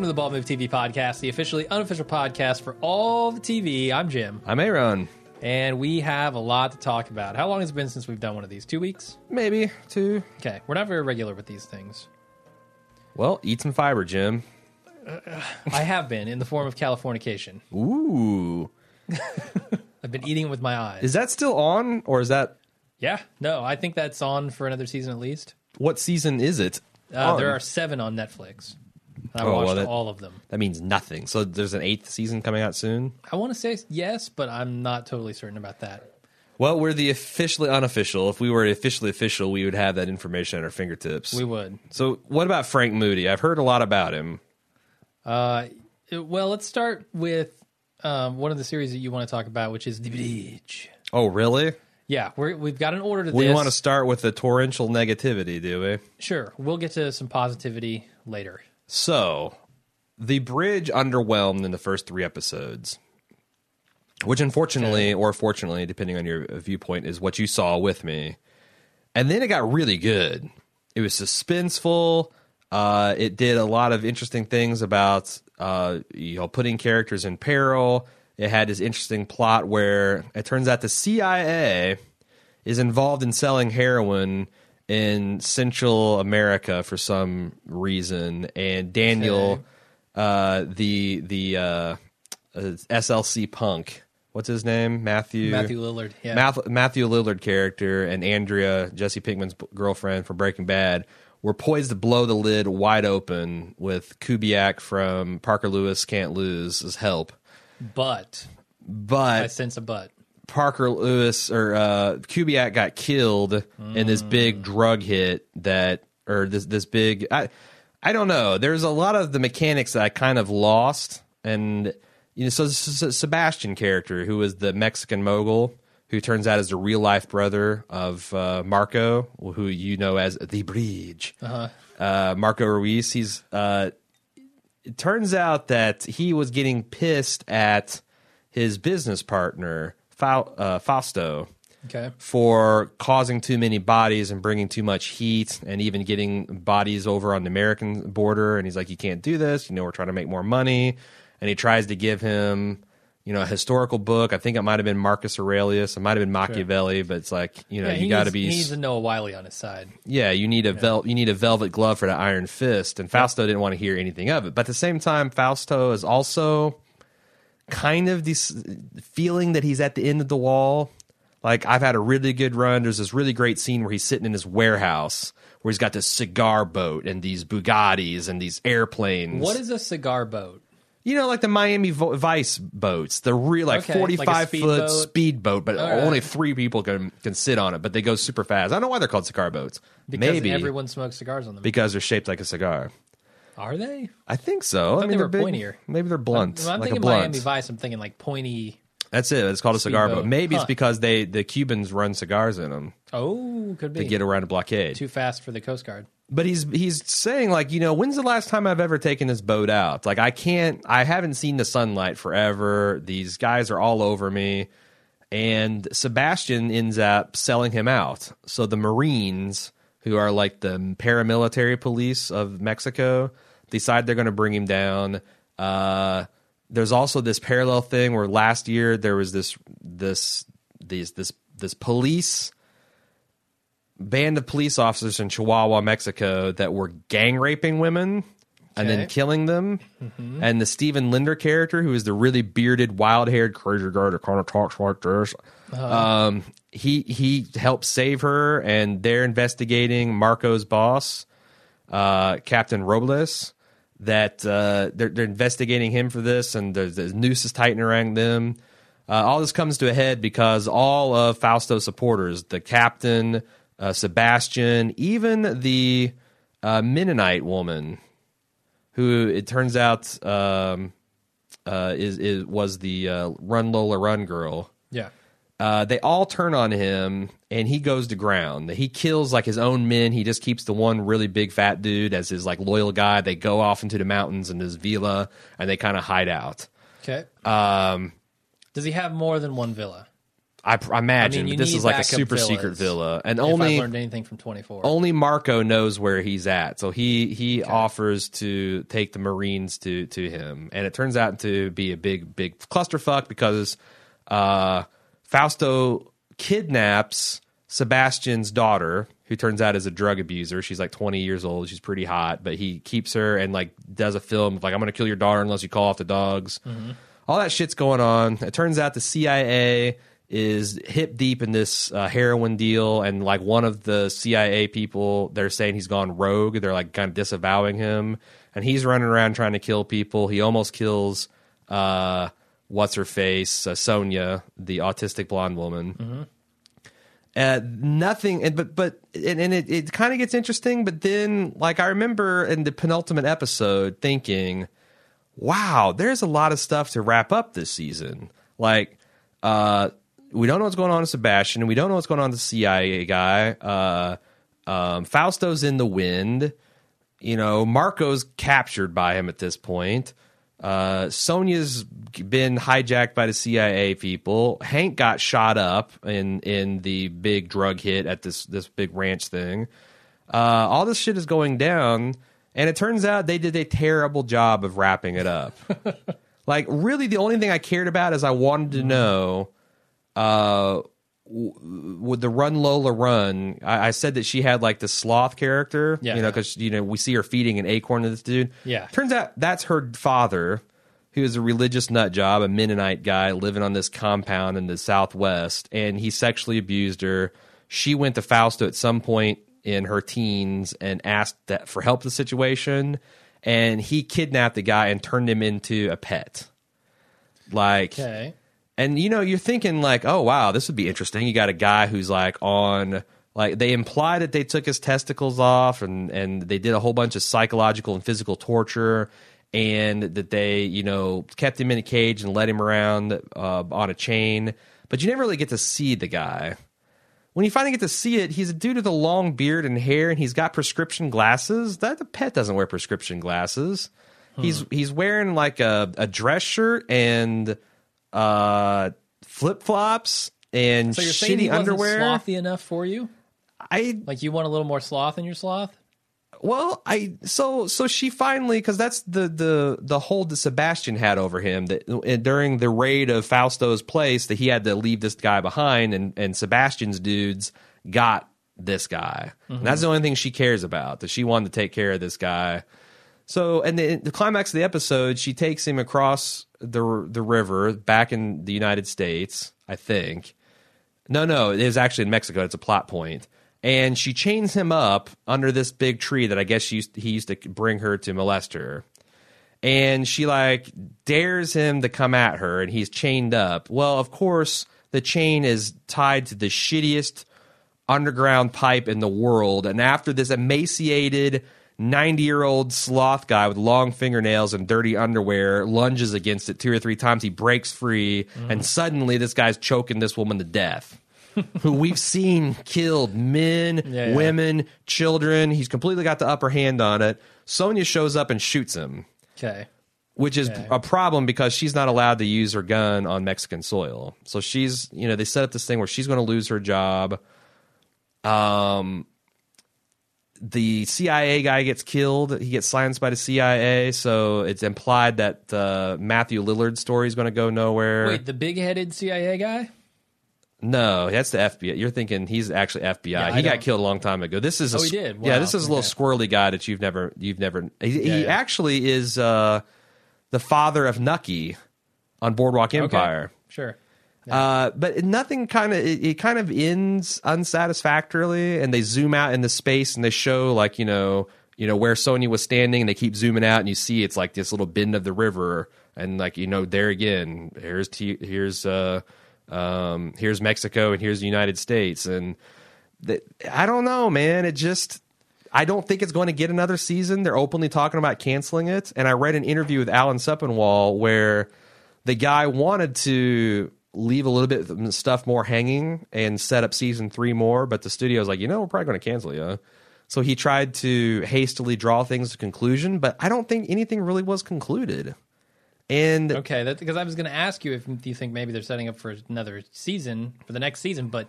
Welcome to the Ball Move TV podcast, the officially unofficial podcast for all the TV. I'm Jim, I'm Aaron. and we have a lot to talk about. How long has it been since we've done one of these? Two weeks? Maybe two. Okay, we're not very regular with these things. Well, eat some fiber, Jim. I have been in the form of Californication. Ooh. I've been eating it with my eyes. Is that still on or is that yeah, no, I think that's on for another season at least. what season is it? Uh, there are seven on Netflix. I Oh, well, watched that- all of them. That means nothing. So there's an eighth season coming out soon. I want to say yes, but I'm not totally certain about that. Well, we're the officially unofficial. If we were officially official, we would have that information at our fingertips. We would. so, what about Frank Moody? I've heard a lot about him. Uh, well, let's start with um, one of the series that you want to talk about, which is The Bridge. Oh, really? Yeah, we're, we've got an order to We this. We want to start with the torrential negativity, do we? Sure, we'll get to some positivity later. So, the bridge underwhelmed in the first three episodes, which unfortunately, or fortunately, depending on your viewpoint, is what you saw with me. And then it got really good. It was suspenseful. Uh, it did a lot of interesting things about uh, you know putting characters in peril. It had this interesting plot where it turns out the CIA is involved in selling heroin in Central America for some reason, and Daniel, Okay. uh, the the uh, uh, SLC punk, what's his name? Matthew Matthew Lillard, yeah. Math- Matthew Lillard character and Andrea Jesse Pinkman's girlfriend from Breaking Bad were poised to blow the lid wide open with Kubiak from Parker Lewis Can't Lose as help, But but I sense a but. Parker Lewis or uh, Kubiak got killed in this big drug hit that, or this this big. I I don't know. There's a lot of the mechanics that I kind of lost, and you know, so Sebastian character who is the Mexican mogul. Who turns out is the real life brother of uh, Marco, who you know as the Bridge. Uh-huh. Marco Ruiz. He's uh, it turns out that he was getting pissed at his business partner Fau- uh, Fausto Okay. for causing too many bodies and bringing too much heat and even getting bodies over on the American border. And he's like you can't do this. You know we're trying to make more money. And he tries to give him you know a historical book. I think it might have been Marcus Aurelius. It might have been Machiavelli but it's like you know Yeah, you got to be He needs to know Wiley on his side. yeah, you need a vel- you need a velvet glove for the iron fist, and Fausto didn't want to hear anything of it. But at the same time, Fausto is also kind of this feeling that he's at the end of the wall. Like I've had a really good run. There's this really great scene where he's sitting in his warehouse where he's got this cigar boat and these Bugattis and these airplanes. What is a cigar boat? you know like the Miami Vice boats, the real like Okay, like a 45 foot speedboat. speedboat, but right. only three people can can sit on it, but they go super fast. I don't know why they're called cigar boats. Because Maybe everyone smokes cigars on them. because they're shaped like a cigar. Are they? I think so. I, thought mean, they are big. pointier. Maybe they're blunt. When I'm like a thinking blunt. Miami Vice. I'm thinking like pointy. That's it. It's called a cigar Speedboat. boat. Maybe Huh. it's because they the Cubans run cigars in them Oh, could be to get around a blockade. too fast for the Coast Guard. But he's he's saying like, you know, when's the last time I've ever taken this boat out? Like I can't I haven't seen the sunlight forever. These guys are all over me. And Sebastian ends up selling him out. So the Marines, who are like the paramilitary police of Mexico, decide they're going to bring him down. Uh, there's also this parallel thing where last year there was this this these this this police band of police officers in Chihuahua, Mexico, that were gang raping women and then killing them. And the Stephen Linder character, who is the really bearded, wild haired crazy guy that kind of talks like this, um, he he helps save her, and they're investigating Marco's boss, uh, Captain Robles. That uh, they're, they're investigating him for this, and the, the noose is tightening around them. Uh, all this comes to a head because all of Fausto's supporters, the captain, uh, Sebastian, even the uh, Mennonite woman, who it turns out um, uh, is, is was the uh, Run Lola Run girl. Yeah. Uh, they all turn on him, and he goes to ground. He kills like his own men. He just keeps the one really big fat dude as his like loyal guy. They go off into the mountains in his villa, and they kind of hide out. Okay. Um, Does he have more than one villa? I, I imagine you but this is like a super villas. secret villa, and only I've learned anything from 24. only Marco knows where he's at. So he he offers to take the Marines to to him, and it turns out to be a big big clusterfuck because uh, Fausto kidnaps Sebastian's daughter, who turns out is a drug abuser. She's like 20 years old. She's pretty hot, but he keeps her and like does a film of like I'm going to kill your daughter unless you call off the dogs. All that shit's going on. It turns out the CIA is hip deep in this uh, heroin deal, and like one of the CIA people, they're saying he's gone rogue. They're like kind of disavowing him, and he's running around trying to kill people. He almost kills uh, what's her face, uh, Sonya, the autistic blonde woman. Uh, nothing, and, but but and, and it, it kind of gets interesting. But then, like I remember in the penultimate episode, thinking, "Wow, there's a lot of stuff to wrap up this season." Like, uh, we don't know what's going on with Sebastian, and we don't know what's going on with the CIA guy. Uh, um, Fausto's in the wind. You know, Marco's captured by him at this point. Uh, Sonya's been hijacked by the CIA people. Hank got shot up in in the big drug hit at this this big ranch thing. Uh, all this shit is going down, and it turns out they did a terrible job of wrapping it up. like, really, the only thing I cared about is I wanted to know uh, with the Run Lola Run, I, I said that she had like the sloth character, Yeah. you know, because you know we see her feeding an acorn to this dude. Yeah. turns out that's her father, who is a religious nut job, a Mennonite guy living on this compound in the Southwest, and he sexually abused her. She went to Fausto at some point in her teens and asked that for help the situation, and he kidnapped the guy and turned him into a pet. Like, okay. And you know, you're thinking like, oh wow, this would be interesting. You got a guy who's like on like they imply that they took his testicles off and and they did a whole bunch of psychological and physical torture and that they, you know, kept him in a cage and led him around uh, on a chain. But you never really get to see the guy. When you finally get to see it, he's a dude with a long beard and hair, and he's got prescription glasses. That the pet doesn't wear prescription glasses. He's he's wearing like a, a dress shirt and uh, flip flops and So shitty underwear. slothy enough for you? I Like you want a little more sloth in your sloth? well, I so so she finally because that's the the the hold that Sebastian had over him that uh, during the raid of Fausto's place that he had to leave this guy behind and and Sebastian's dudes got this guy. And that's the only thing she cares about that she wanted to take care of this guy. So, and the, the climax of the episode, she takes him across the the river back in the United States, I think. No, no, it is actually in Mexico. It's a plot point. And she chains him up under this big tree that I guess she used, he used to bring her to molest her. And she like dares him to come at her, and he's chained up. Well, of course, the chain is tied to the shittiest underground pipe in the world. And after this emaciated 90 year old sloth guy with long fingernails and dirty underwear lunges against it two or three times, he breaks free. And suddenly, this guy's choking this woman to death. who we've seen killed men, Yeah, yeah. women, children. He's completely got the upper hand on it. Sonya shows up and shoots him Okay. which is Okay. a problem because she's not allowed to use her gun on Mexican soil. So she's, you know, they set up this thing where she's going to lose her job. Um, the CIA guy gets killed. He gets silenced by the CIA. So it's implied that uh, Matthew Lillard story is going to go nowhere. Wait, the big headed CIA guy? No, that's the FBI. You're thinking he's actually FBI. I he got killed a long time ago. This is a, Oh, he did? Yeah, this is a little Okay. squirrely guy that you've never you've never. He, he Yeah, yeah. actually is uh, the father of Nucky on Boardwalk Empire. Okay. Sure. Uh, but nothing kind of it, it kind of ends unsatisfactorily, and they zoom out in the space and they show like you know you know where Sonya was standing, and they keep zooming out, and you see it's like this little bend of the river, and like you know there again, here's T, here's uh um here's Mexico, and here's the United States, and I don't know, man, it just. I don't think it's going to get another season. They're openly talking about canceling it. And I read an interview with Alan Sepinwall where the guy wanted to leave a little bit of stuff more hanging and set up season three more, but the studio's like, you know, we're probably going to cancel you. So he tried to hastily draw things to conclusion, but I don't think anything really was concluded. And Okay, because I was going to ask you if you think maybe they're setting up for another season for the next season, but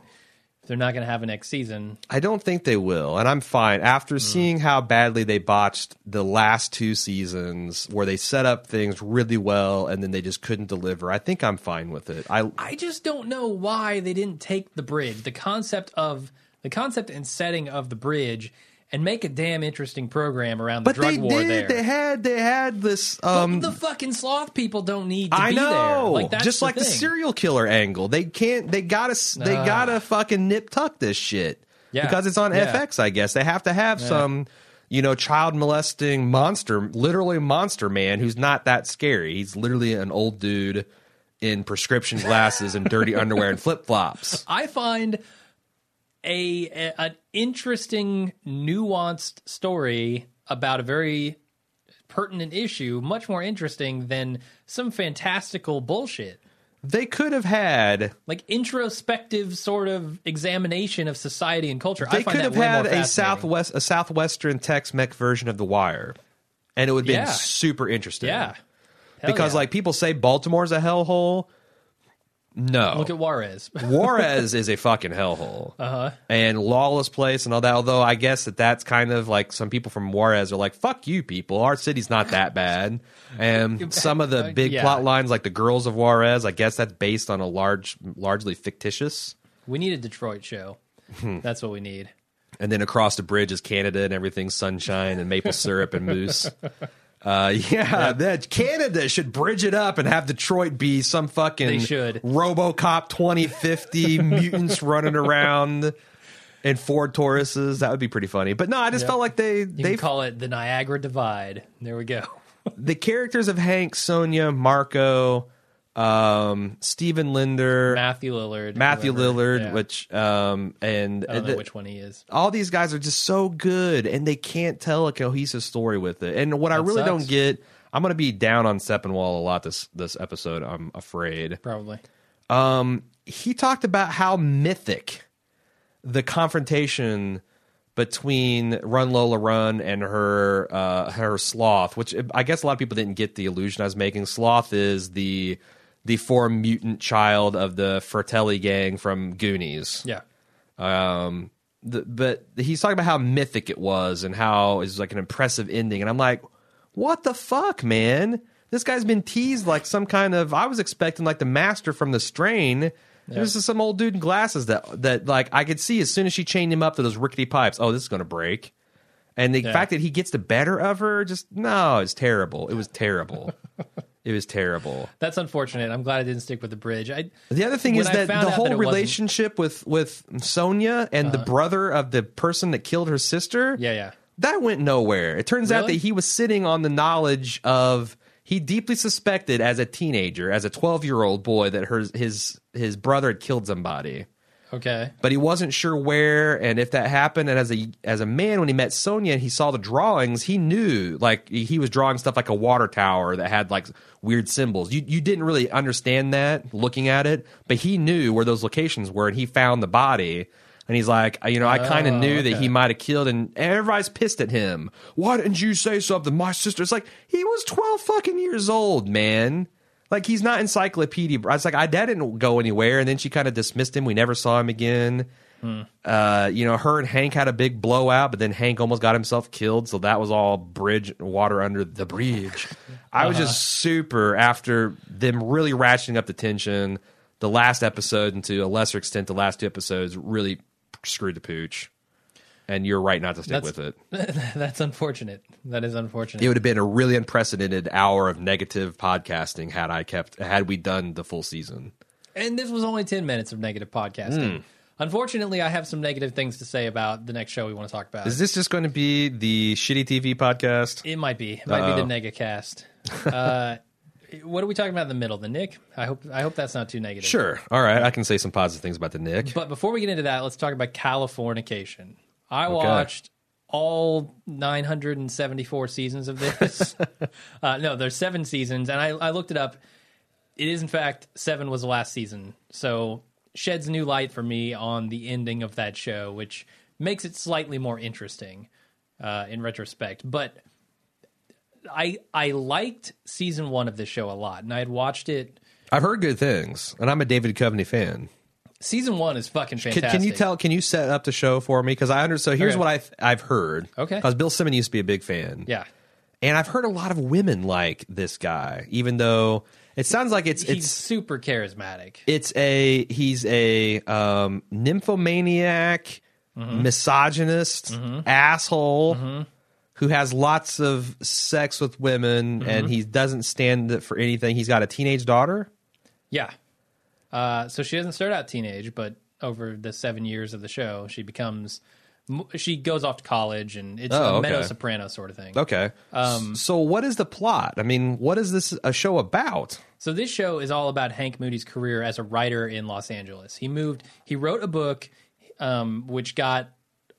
they're not going to have a next season, I don't think they will, and I'm fine. After hmm. seeing how badly they botched the last two seasons, where they set up things really well and then they just couldn't deliver, I think I'm fine with it. I I just don't know why they didn't take the bridge, the concept of the concept and setting of the bridge, and make a damn interesting program around the but drug they war did. there. They had they had this. But Um, the fucking sloth people don't need to I be know, there. Like just the like the thing. serial killer angle. They can't. They gotta. s They gotta fucking nip tuck this shit. Yeah. because it's on Yeah. FX. I guess they have to have some. You know, child molesting monster, literally monster man who's not that scary. He's literally an old dude in prescription glasses and dirty underwear and flip flops. I find a, a an interesting, nuanced story about a very pertinent issue much more interesting than some fantastical bullshit. They could have had. Like introspective sort of examination of society and culture. I They find could have had a southwest, a southwestern Tex-Mex version of The Wire, and it would have been Yeah. super interesting. Yeah. Hell because yeah. like people say Baltimore's a hellhole. No, look at Juarez. Juarez is a fucking hellhole. Uh huh. And lawless place and all that. Although I guess that that's kind of like some people from Juarez are like, "Fuck you, people. Our city's not that bad." And some of the big Yeah. plot lines, like the girls of Juarez, I guess that's based on a large, largely fictitious. We need a Detroit show. Hmm. That's what we need. And then across the bridge is Canada and everything's sunshine and maple syrup and moose. Uh, yeah, that Canada should bridge it up and have Detroit be some fucking They should. RoboCop 2050 mutants running around in Ford Tauruses. That would be pretty funny. But no, I just Yeah. felt like they You they can call it the Niagara Divide. There we go. the characters of Hank, Sonya, Marco, um, Stephen Linder, Matthew Lillard. Matthew whoever. Lillard, Yeah. which um, and I don't know the- which one he is. all these guys are just so good and they can't tell a cohesive story with it. And what I really sucks. don't get, I'm going to be down on Sepinwall a lot this this episode, I'm afraid. Probably. Um he talked about how mythic the confrontation between Run Lola Run and her uh her sloth, which I guess a lot of people didn't get the illusion I was making. Sloth is the the form mutant child of the Fratelli gang from Goonies. Yeah. Um, the, but he's talking about how mythic it was and how it's like an impressive ending. And I'm like, what the fuck, man? This guy's been teased like some kind of. I was expecting like the master from the strain. This is some old dude in glasses that that like I could see as soon as she chained him up to those rickety pipes. Oh, this is gonna break. And the Yeah. fact that he gets the better of her, just no, it's terrible. It was terrible. it was terrible. That's unfortunate. I'm glad I didn't stick with the bridge. I The other thing is I that the whole that it wasn't- Uh-huh. relationship with with Sonya and the brother of the person that killed her sister, Yeah, yeah. that went nowhere. It turns out that he was sitting on the knowledge of he deeply suspected as a teenager, as a 12-year-old boy that her his his brother had killed somebody. Okay. But he wasn't sure where and if that happened. And as a as a man, when he met Sonya and he saw the drawings, he knew like he was drawing stuff like a water tower that had like weird symbols. You you didn't really understand that looking at it, but he knew where those locations were, and he found the body. And he's like, you know, I kind of Oh, knew that he might have killed, and everybody's pissed at him. Why didn't you say something? My sister's like, he was twelve fucking years old, man. Like he's not encyclopedia. I was like, I that didn't go anywhere, and then she kind of dismissed him. We never saw him again. Uh, you know, her and Hank had a big blowout, but then Hank almost got himself killed, so that was all bridge water under the bridge. I was just super after them really ratcheting up the tension. The last episode, and to a lesser extent, the last two episodes really screwed the pooch. And you're right not to stick That's- with it. That's unfortunate. That is unfortunate. It would have been a really unprecedented hour of negative podcasting had I kept had we done the full season. and this was only 10 minutes of negative podcasting. Hmm. Unfortunately, I have some negative things to say about the next show we want to talk about. Is this just going to be the shitty TV podcast? it might be. It might be the Negacast. uh, what are we talking about in the middle? The Knick? I hope I hope that's not too negative. Sure. All right. I can say some positive things about the Knick. But before we get into that, let's talk about Californication. I watched all 974 seasons of this. uh, no, there's seven seasons, and I, I looked it up. It is, in fact, seven was the last season. So sheds new light for me on the ending of that show, which makes it slightly more interesting uh, in retrospect. But I I liked season one of this show a lot, and I had watched it. I've heard good things, and I'm a David Duchovny fan. Season one is fucking Can, fantastic. can you tell? Can you set up the show for me? Because I under so here's Okay. what I've I've heard. Okay. because Bill Simmons used to be a big fan. Yeah, and I've heard a lot of women like this guy, even though it sounds like it's he's it's super charismatic. it's a he's a um, nymphomaniac, Mm-hmm. misogynist, asshole. Who has lots of sex with women Mm-hmm. and he doesn't stand for anything. He's got a teenage daughter. Yeah. Uh, so she doesn't start out teenage, but over the seven years of the show, she becomes. She goes off to college, and it's Oh, a okay. Meadow Soprano sort of thing. Okay. Um, so what is the plot? I mean, what is this a show about? So this show is all about Hank Moody's career as a writer in Los Angeles. He moved. He wrote a book, um, which got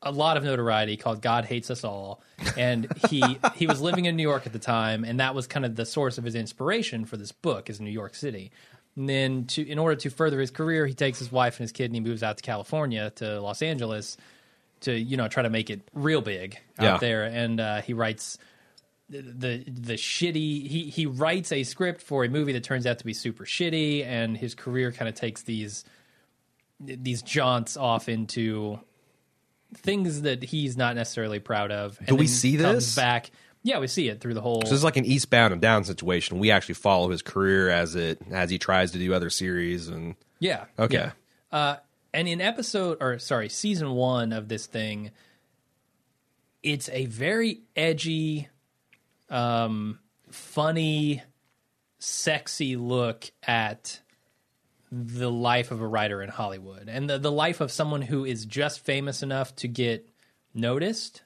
a lot of notoriety called "God Hates Us All," and he he was living in New York at the time, and that was kind of the source of his inspiration for this book is New York City. And then, to in order to further his career, he takes his wife and his kid and he moves out to California to Los Angeles to you know try to make it real big out Yeah. there. And uh, he writes the the shitty he he writes a script for a movie that turns out to be super shitty and his career kind of takes these these jaunts off into things that he's not necessarily proud of and Do we see comes this? back yeah we see it through the whole So this is like an eastbound and down situation. We actually follow his career as it as he tries to do other series and yeah Okay. yeah. uh and in episode or sorry season one of this thing it's a very edgy um funny sexy look at the life of a writer in Hollywood and the, the life of someone who is just famous enough to get noticed,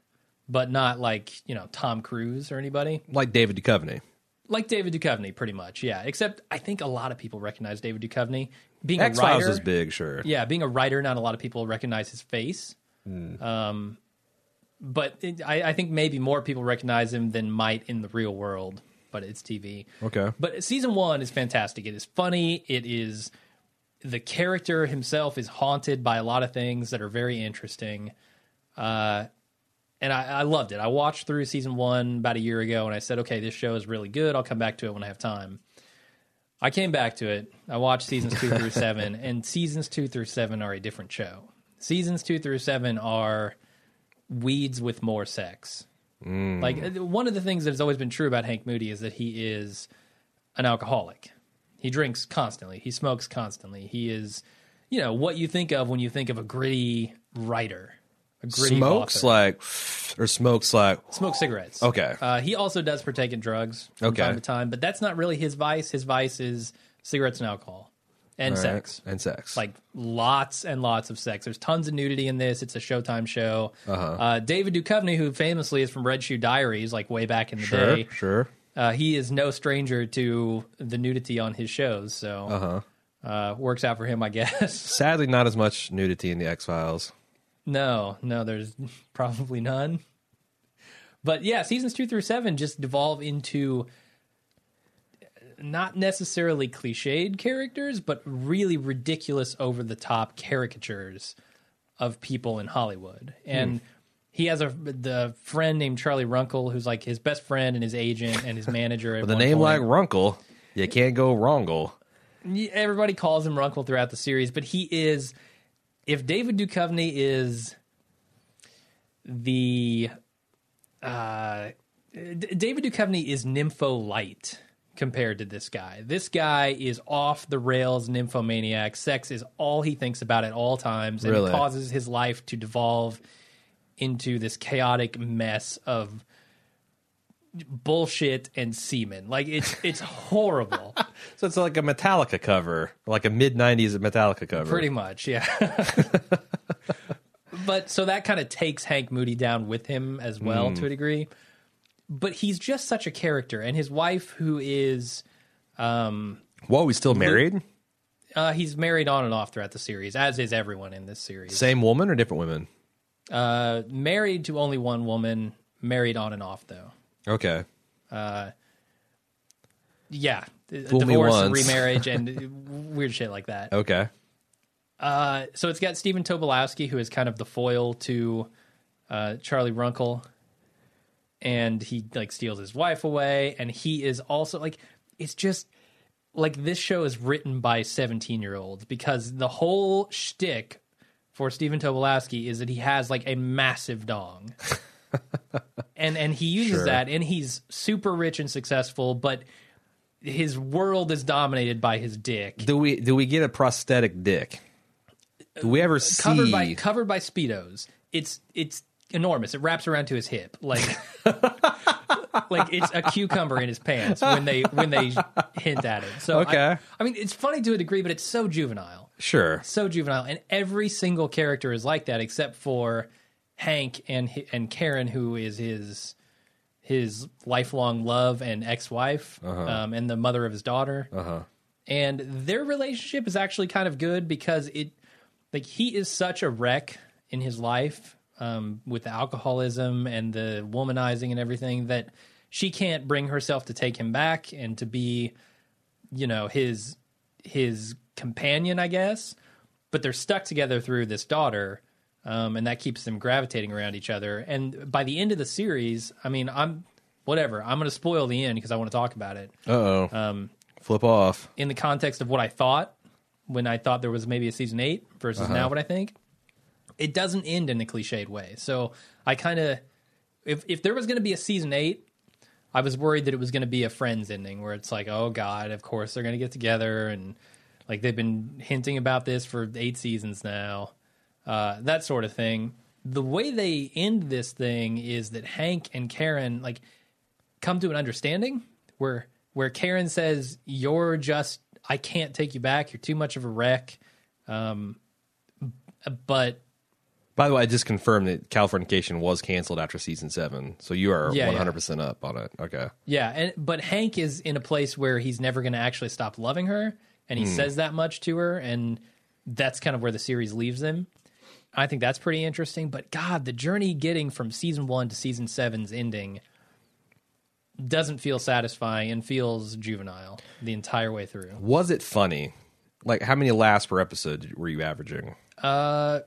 but not like, you know, Tom Cruise or anybody. like David Duchovny. Like David Duchovny, pretty much, yeah. Except I think a lot of people recognize David Duchovny. Being X a Files writer, is big, sure. yeah, being a writer, not a lot of people recognize his face. Um, but it, I, I think maybe more people recognize him than might in the real world. But it's TV. Okay. But season one is fantastic. It is funny. It is the character himself is haunted by a lot of things that are very interesting. Uh, and I, I loved it. I watched through season one about a year ago, and I said, okay, this show is really good. I'll come back to it when I have time. I came back to it. I watched seasons two through seven, and seasons two through seven are a different show. Seasons two through seven are weeds with more sex. Like uh, one of the things that has always been true about Hank Moody is that he is an alcoholic. He drinks constantly. He smokes constantly. He is, you know, what you think of when you think of a gritty writer. A gritty Smokes author. like or smokes like Smoke cigarettes. Okay. Uh, he also does partake in drugs from Okay. time to time, but that's not really his vice. His vice is cigarettes and alcohol and All right. sex. and sex. Like lots and lots of sex. There's tons of nudity in this. It's a Showtime show. Uh-huh. David Duchovny, who famously is from Red Shoe Diaries, like way back in the sure, day, sure. uh, he is no stranger to the nudity on his shows. So Uh-huh. uh, works out for him, I guess. Sadly, not as much nudity in the X Files. No, no, there's probably none. But yeah, seasons two through seven just devolve into not necessarily cliched characters, but really ridiculous, over the top caricatures of people in Hollywood. And hmm. he has a the friend named Charlie Runkle, who's like his best friend and his agent and his manager. With a name like. Runkle, you can't go wrongle. everybody calls him Runkle throughout the series, but he is. If David Duchovny is the uh, D- David Duchovny is nympho light compared to this guy. This guy is off the rails nymphomaniac. Sex is all he thinks about at all times, and Really? it causes his life to devolve into this chaotic mess of bullshit and semen. Like it's it's horrible. So it's like a Metallica cover, like a mid '90s Metallica cover. Pretty much, yeah. but so that kind of takes Hank Moody down with him as well to a degree. But he's just such a character, and his wife, who is, um, Whoa, he's still married? uh, he's married on and off throughout the series, as is everyone in this series. Same woman or different women? Uh, married to only one woman, married on and off though. Okay. Uh, Yeah, Fool me divorce, once. remarriage, and weird shit like that. Okay. Uh, so it's got Stephen Tobolowsky, who is kind of the foil to uh, Charlie Runkle. and he like steals his wife away, and he is also like it's just like this show is written by 17 year olds because the whole shtick for Stephen Tobolowsky is that he has like a massive dong. and and he uses Sure. that and he's super rich and successful, but his world is dominated by his dick. Do we do we get a prosthetic dick? Do we ever see? covered by covered by speedos. It's it's enormous. It wraps around to his hip, like like it's a cucumber in his pants when they when they hint at it. So I- Okay. I, mean it's funny to a degree, but it's so juvenile, sure. so juvenile, and every single character is like that except for Hank and and Karen, who is his his lifelong love and ex wife, um, and the mother of his daughter. Uh-huh. and their relationship is actually kind of good because it like he is such a wreck in his life um, with the alcoholism and the womanizing and everything that she can't bring herself to take him back and to be you know his his companion i guess. But they're stuck together through this daughter um, and that keeps them gravitating around each other and by the end of the series i mean i'm whatever i'm going to spoil the end because i want to talk about it Uh oh. Um, Flip off. in the context of what I thought when I thought there was maybe a season eight versus Uh-huh. now what I think, it doesn't end in a cliched way. So I kind of, if if there was going to be a season eight, I was worried that it was going to be a Friends ending where it's like, oh God, of course they're going to get together and like they've been hinting about this for eight seasons now, uh, that sort of thing. The way they end this thing is that Hank and Karen like come to an understanding where where Karen says you're just I can't take you back. You're too much of a wreck. Um, but By the way, I just confirmed that Californication was canceled after season seven, so you are one hundred percent up on it. Okay. yeah, and but Hank is in a place where he's never going to actually stop loving her, and he says that much to her, and that's kind of where the series leaves him. I think that's pretty interesting. But God, the journey getting from season one to season seven's ending doesn't feel satisfying and feels juvenile the entire way through. Was it funny? Like, how many laughs per episode were you averaging? Uh,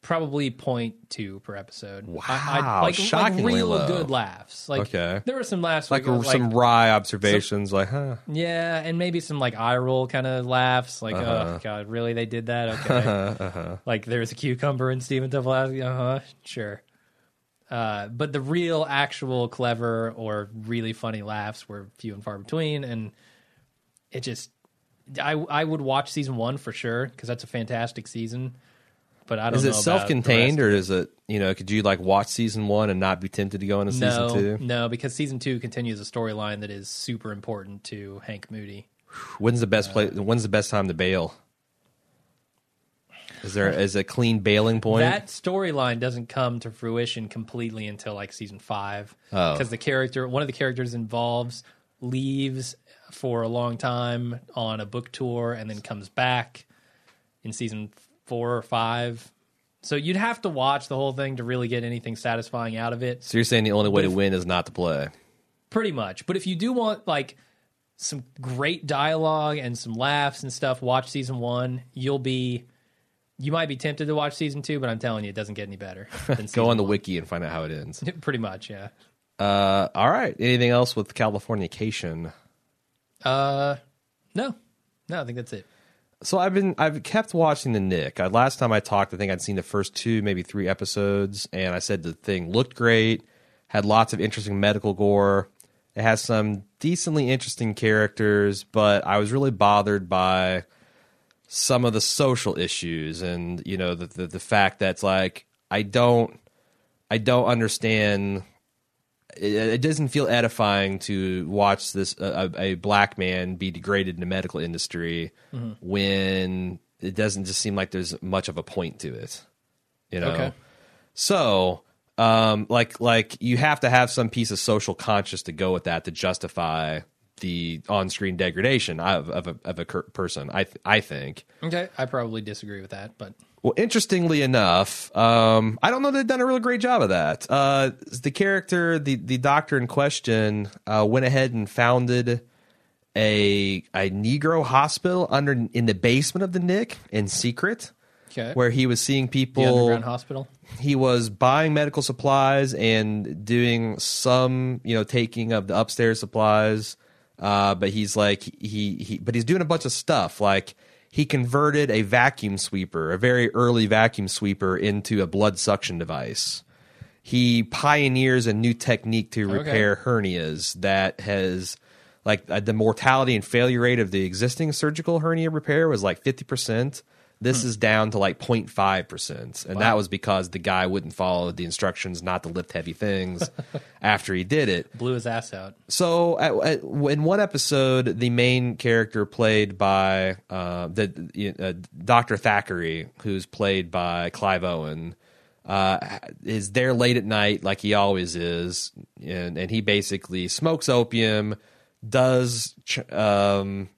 probably 0.2 per episode. Wow, like, like shockingly real low. good laughs. Like Okay. there were some laughs, Like, some wry observations, like, huh? yeah, and maybe some like eye roll kind of laughs. Like, Uh-huh. oh god, really? They did that? Okay. Like there's a cucumber in Stephen Tobolowsky. Uh huh. Sure. Uh, but the real, actual, clever or really funny laughs were few and far between, and it just. I I would watch season one for sure because that's a fantastic season. But I don't Is it self-contained, or is it you know? Could you like watch season one and not be tempted to go into no, season two? No, because season two continues a storyline that is super important to Hank Moody. When's the best uh, place? When's the best time to bail? Is there is a clean bailing point? That storyline doesn't come to fruition completely until like season five, oh. because the character, one of the characters involves, leaves for a long time on a book tour and then comes back in season four or five. So you'd have to watch the whole thing to really get anything satisfying out of it. so you're saying the only way to win is not to play? pretty much. But if you do want like some great dialogue and some laughs and stuff, watch season one. You'll be, you might be tempted to watch season two, but I'm telling you, it doesn't get any better. Go on the season wiki and find out how it ends. Pretty much, yeah. Uh, all right. Anything else with Californication? Uh, no, no, I think that's it. So I've been I've kept watching the Knick. Uh, last time I talked, I think I'd seen the first two, maybe three episodes, and I said the thing looked great, had lots of interesting medical gore. It has some decently interesting characters, but I was really bothered by some of the social issues and you know the the, the fact that's like I don't I don't understand it, it doesn't feel edifying to watch this a, a black man be degraded in the medical industry when it doesn't just seem like there's much of a point to it you know? Okay. so um like like you have to have some piece of social conscience to go with that to justify the on-screen degradation of, of a of a person i th- i think. Okay, I probably disagree with that, but well, interestingly enough, um, I don't know they've done a really great job of that. Uh, the character, the the doctor in question, uh, went ahead and founded a a Negro hospital under in the basement of the Knick in secret. Okay. Where he was seeing people. The underground hospital. He was buying medical supplies and doing some, you know, taking of the upstairs supplies. Uh, but he's like he he, but he's doing a bunch of stuff like he converted a vacuum sweeper, a very early vacuum sweeper, into a blood suction device. He pioneers a new technique to repair okay. hernias that has like uh, the mortality and failure rate of the existing surgical hernia repair was like 50%. This hmm. is down to like 0.5%. And wow. that was because the guy wouldn't follow the instructions not to lift heavy things after he did it. Blew his ass out. So at, at, in one episode, the main character played by uh, the uh, Dr. Thackeray, who's played by Clive Owen, uh, is there late at night like he always is. And, and he basically smokes opium, does. Um,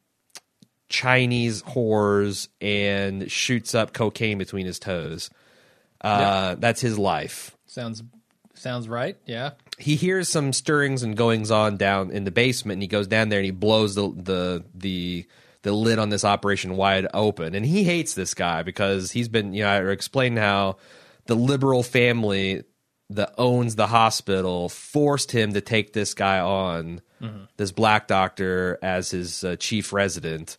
Chinese whores and shoots up cocaine between his toes. Uh, That's his life. Sounds sounds right. Yeah. He hears some stirrings and goings on down in the basement, and he goes down there and he blows the the the the lid on this operation wide open. And he hates this guy because he's been, you know, I explained how the liberal family that owns the hospital forced him to take this guy on, mm-hmm. this black doctor, as his uh, chief resident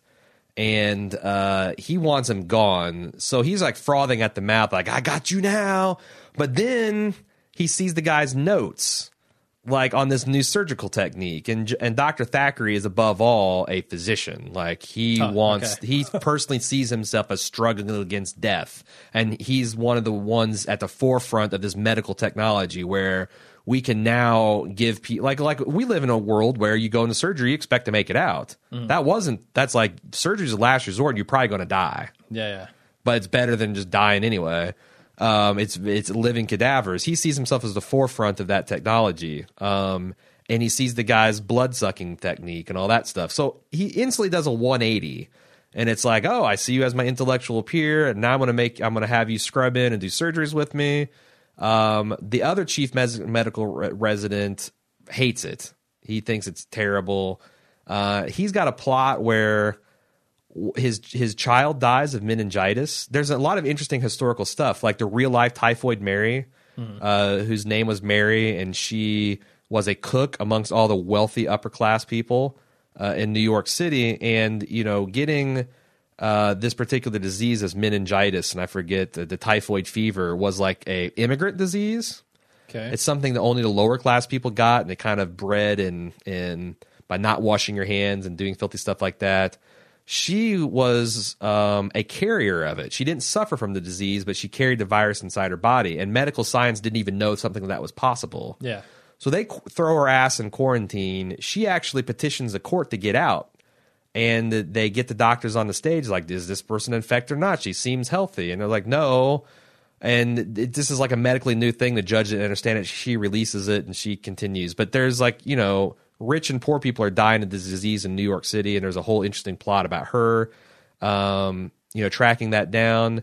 and uh, he wants him gone. So he's like frothing at the mouth, like, I got you now. But then he sees the guy's notes, like on this new surgical technique. And, and Dr. Thackeray is above all a physician. Like he oh, wants, okay. he personally sees himself as struggling against death. And he's one of the ones at the forefront of this medical technology where we can now give people like like we live in a world where you go into surgery, you expect to make it out. Mm. That wasn't that's like surgery's the last resort. You're probably going to die. Yeah, yeah. But it's better than just dying anyway. Um, it's it's living cadavers. He sees himself as the forefront of that technology. Um, and he sees the guy's blood sucking technique and all that stuff. So he instantly does a 180 and it's like, oh, I see you as my intellectual peer, and now I'm gonna make, I'm gonna have you scrub in and do surgeries with me. Um, the other chief mes- medical re- resident hates it. He thinks it's terrible. Uh, he's got a plot where his his child dies of meningitis. There's a lot of interesting historical stuff, like the real life typhoid Mary, mm-hmm. uh, whose name was Mary, and she was a cook amongst all the wealthy upper class people uh, in New York City. And you know, getting uh, this particular disease as meningitis, and I forget the, the, typhoid fever was like a immigrant disease. Okay, it's something that only the lower class people got, and it kind of bred in in by not washing your hands and doing filthy stuff like that. She was um, a carrier of it. She didn't suffer from the disease, but she carried the virus inside her body, and medical science didn't even know something like that was possible. Yeah. So they throw her ass in quarantine. She actually petitions the court to get out and they get the doctors on the stage like is this person infected or not? She seems healthy. And they're like no. And it, this is like a medically new thing. The judge didn't understand it. She releases it and she continues. But there's like you know rich and poor people are dying of this disease in new york city and there's a whole interesting plot about her um, you know tracking that down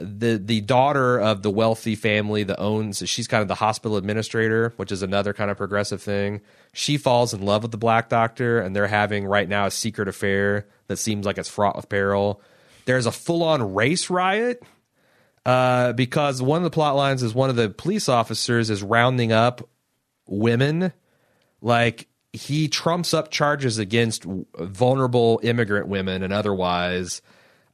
the the daughter of the wealthy family that owns she's kind of the hospital administrator which is another kind of progressive thing. She falls in love with the black doctor and they're having right now a secret affair that seems like it's fraught with peril. There's a full-on race riot uh, because one of the plot lines is one of the police officers is rounding up women. Like he trumps up charges against vulnerable immigrant women and otherwise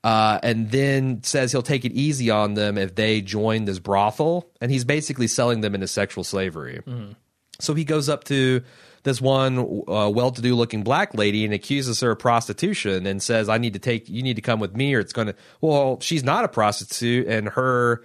uh, and then says he'll take it easy on them if they join this brothel. And he's basically selling them into sexual slavery. Mm. So he goes up to this one uh, well-to-do looking black lady and accuses her of prostitution and says, "I need to take you need to come with me, or it's going to." Well, she's not a prostitute, and her.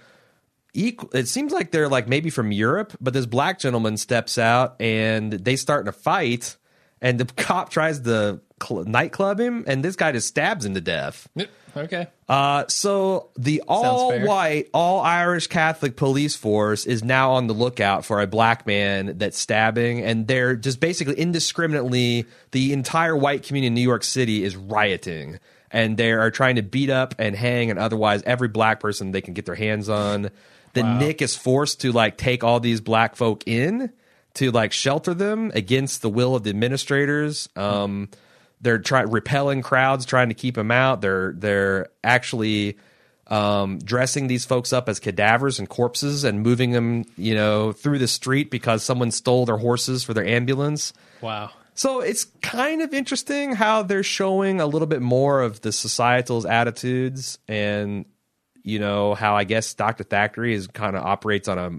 Equal, it seems like they're like maybe from Europe, but this black gentleman steps out and they start in a fight, and the cop tries to cl- nightclub him, and this guy just stabs him to death. Okay. Uh, so the all white, all Irish Catholic police force is now on the lookout for a black man that's stabbing, and they're just basically indiscriminately, the entire white community in New York City is rioting. And they are trying to beat up and hang and otherwise every black person they can get their hands on. The wow. Knick is forced to like take all these black folk in to like shelter them against the will of the administrators. Um, mm they're trying repelling crowds, trying to keep them out. They're they're actually um, dressing these folks up as cadavers and corpses and moving them, you know, through the street because someone stole their horses for their ambulance. Wow. So it's kind of interesting how they're showing a little bit more of the societal's attitudes and you know how I guess Dr. Thackeray is kind of operates on a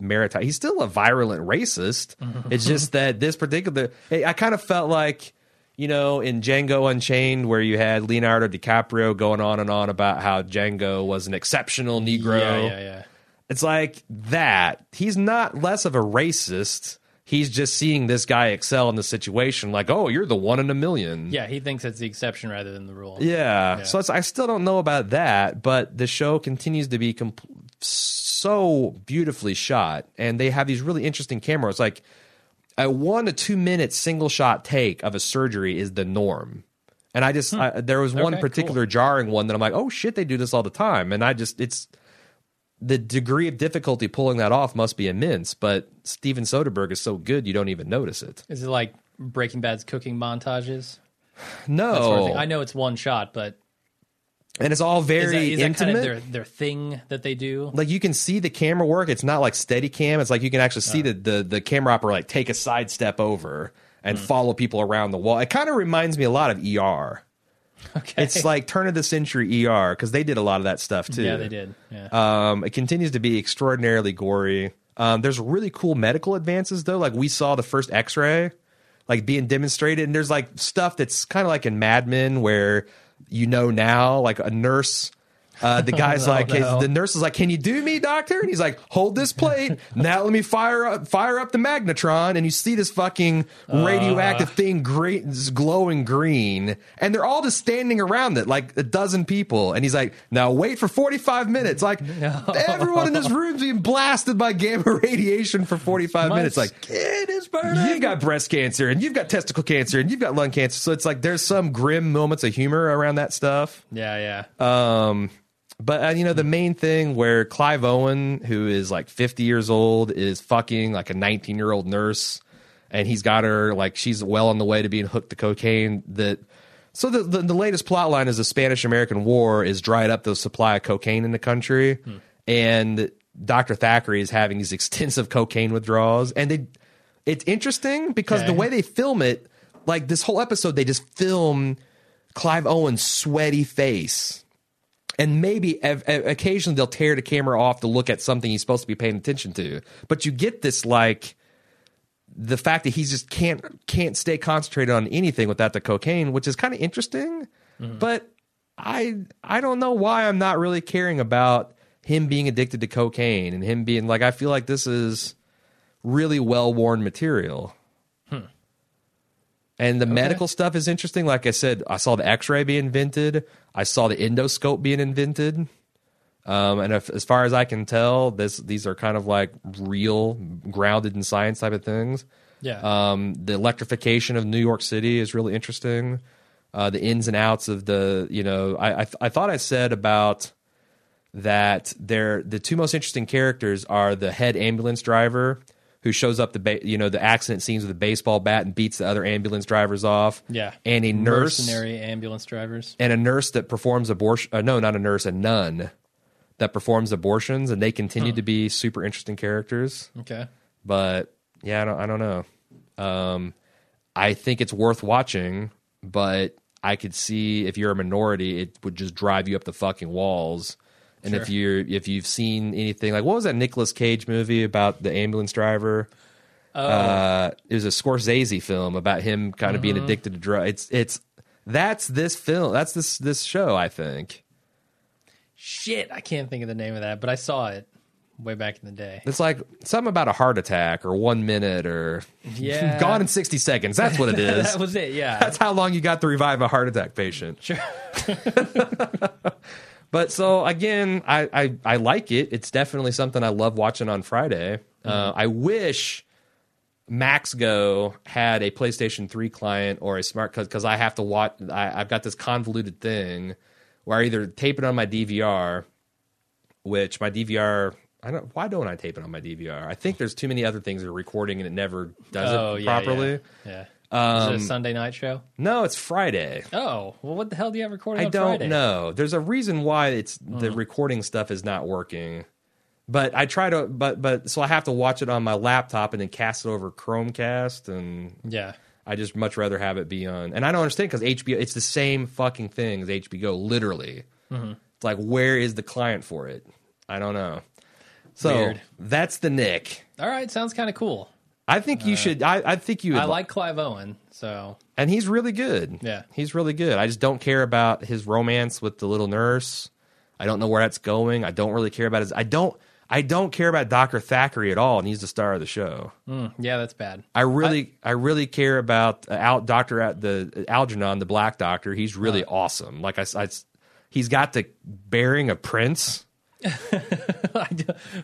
maritime. He's still a virulent racist. Mm-hmm. it's just that this particular I kind of felt like you know in Django Unchained where you had Leonardo DiCaprio going on and on about how Django was an exceptional Negro. Yeah, yeah, yeah. It's like that. He's not less of a racist. He's just seeing this guy excel in the situation, like, oh, you're the one in a million. Yeah, he thinks it's the exception rather than the rule. Yeah. So it's, I still don't know about that, but the show continues to be comp- so beautifully shot, and they have these really interesting cameras. Like a one to two minute single shot take of a surgery is the norm. And I just hmm. I, there was one Okay, particular jarring one that I'm like, oh shit, they do this all the time, and I just it's the degree of difficulty pulling that off must be immense. But Steven Soderbergh is so good, you don't even notice it. Is it like Breaking Bad's cooking montages? No, sort of. I know it's one shot, but and it's all is very that, is that intimate. kind of their, their thing that they do? like you can see the camera work. It's not like steady cam. It's like you can actually Uh. see the, the the camera operator like take a sidestep over and follow people around the wall. It kind of reminds me a lot of ER. Okay. It's like turn of the century ER because they did a lot of that stuff too. yeah, they did. Yeah. Um, it continues to be extraordinarily gory. Um, there's really cool medical advances though. Like we saw the first X-ray, like being demonstrated, and there's like stuff that's kind of like in Mad Men where you know now, like a nurse. Uh, the guy's no, like, no. the nurse is like, "Can you do me, doctor?" And he's like, "Hold this plate. now let me fire up, fire up the magnetron." And you see this fucking Uh. radioactive thing, green, glowing green, and they're all just standing around it, like a dozen people. And he's like, "Now wait for forty-five minutes." Like everyone in this room's being blasted by gamma radiation for forty-five minutes. Like skin is burning. you've got breast cancer, and you've got testicle cancer, and you've got lung cancer. So it's like there's some grim moments of humor around that stuff. yeah, yeah. Um, but uh, you know the main thing where Clive Owen, who is like 50 years old, is fucking like a 19 year old nurse, and he's got her like she's well on the way to being hooked to cocaine. That so the the, the latest plot line is the Spanish American War is dried up the supply of cocaine in the country, and Doctor Thackery is having these extensive cocaine withdrawals, and they it's interesting because the way they film it, like this whole episode, they just film Clive Owen's sweaty face and maybe ev- occasionally they'll tear the camera off to look at something he's supposed to be paying attention to. But you get this like the fact that he just can't can't stay concentrated on anything without the cocaine, which is kind of interesting. Mm-hmm. But I I don't know why I'm not really caring about him being addicted to cocaine and him being like I feel like this is really well worn material. And the medical stuff is interesting. Like I said, I saw the X-ray be invented. I saw the endoscope being invented. Um, and if, as far as I can tell, this these are kind of like real, grounded in science type of things. Yeah. Um, the electrification of New York City is really interesting. Uh, the ins and outs of the, you know, I I, I thought I said about that. They're the two most interesting characters are the head ambulance driver who shows up the ba- you know the accident scenes with a baseball bat and beats the other ambulance drivers off. yeah. and a nurse Mercenary ambulance drivers. and a nurse that performs abortion. Uh, no, not a nurse, a nun that performs abortions, and they continue to be super interesting characters. Okay. But yeah, I don't, I don't know. Um, I think it's worth watching, but I could see if you're a minority, it would just drive you up the fucking walls. And if you're if you've seen anything like what was that Nicolas Cage movie about the ambulance driver? Oh, Uh, it was a Scorsese film about him kind of being addicted to drugs. It's it's that's this film. That's this this show. I think shit. I can't think of the name of that, but I saw it way back in the day. it's like something about a heart attack or one minute or Yeah. gone in sixty seconds. That's what it is. that was it. Yeah. That's how long you got to revive a heart attack patient. sure. But so again, I, I I like it. It's definitely something I love watching on Friday. Uh, I wish Max Go had a PlayStation 3 client or a smart because I have to watch. I, I've got this convoluted thing where I either tape it on my DVR, which my DVR. I don't. Why don't I tape it on my DVR? I think there's too many other things that are recording and it never does Oh, it yeah, properly. Yeah. Is it a Sunday night show? No, it's Friday. Oh, well, what the hell do you have recording I on don't Friday? know. There's a reason why it's the recording stuff is not working. But I try to, but but so I have to watch it on my laptop and then cast it over Chromecast, and Yeah. I just much rather have it be on. And I don't understand because HBO, it's the same fucking thing as HBO, literally. Mm-hmm. It's like where is the client for it? I don't know. So Weird. that's the Knick. All right, sounds kind of cool. I think you should. I, I think you. Would I like Clive Owen, so and he's really good. Yeah. he's really good. I just don't care about his romance with the little nurse. I don't know where that's going. I don't really care about his. I don't. I don't care about Doctor Thackery at all, and he's the star of the show. mm, yeah, that's bad. I really, I, really care about uh, Al, Doctor at the Algernon, the Black Doctor. He's really awesome. Like I, I, he's got the bearing of Prince.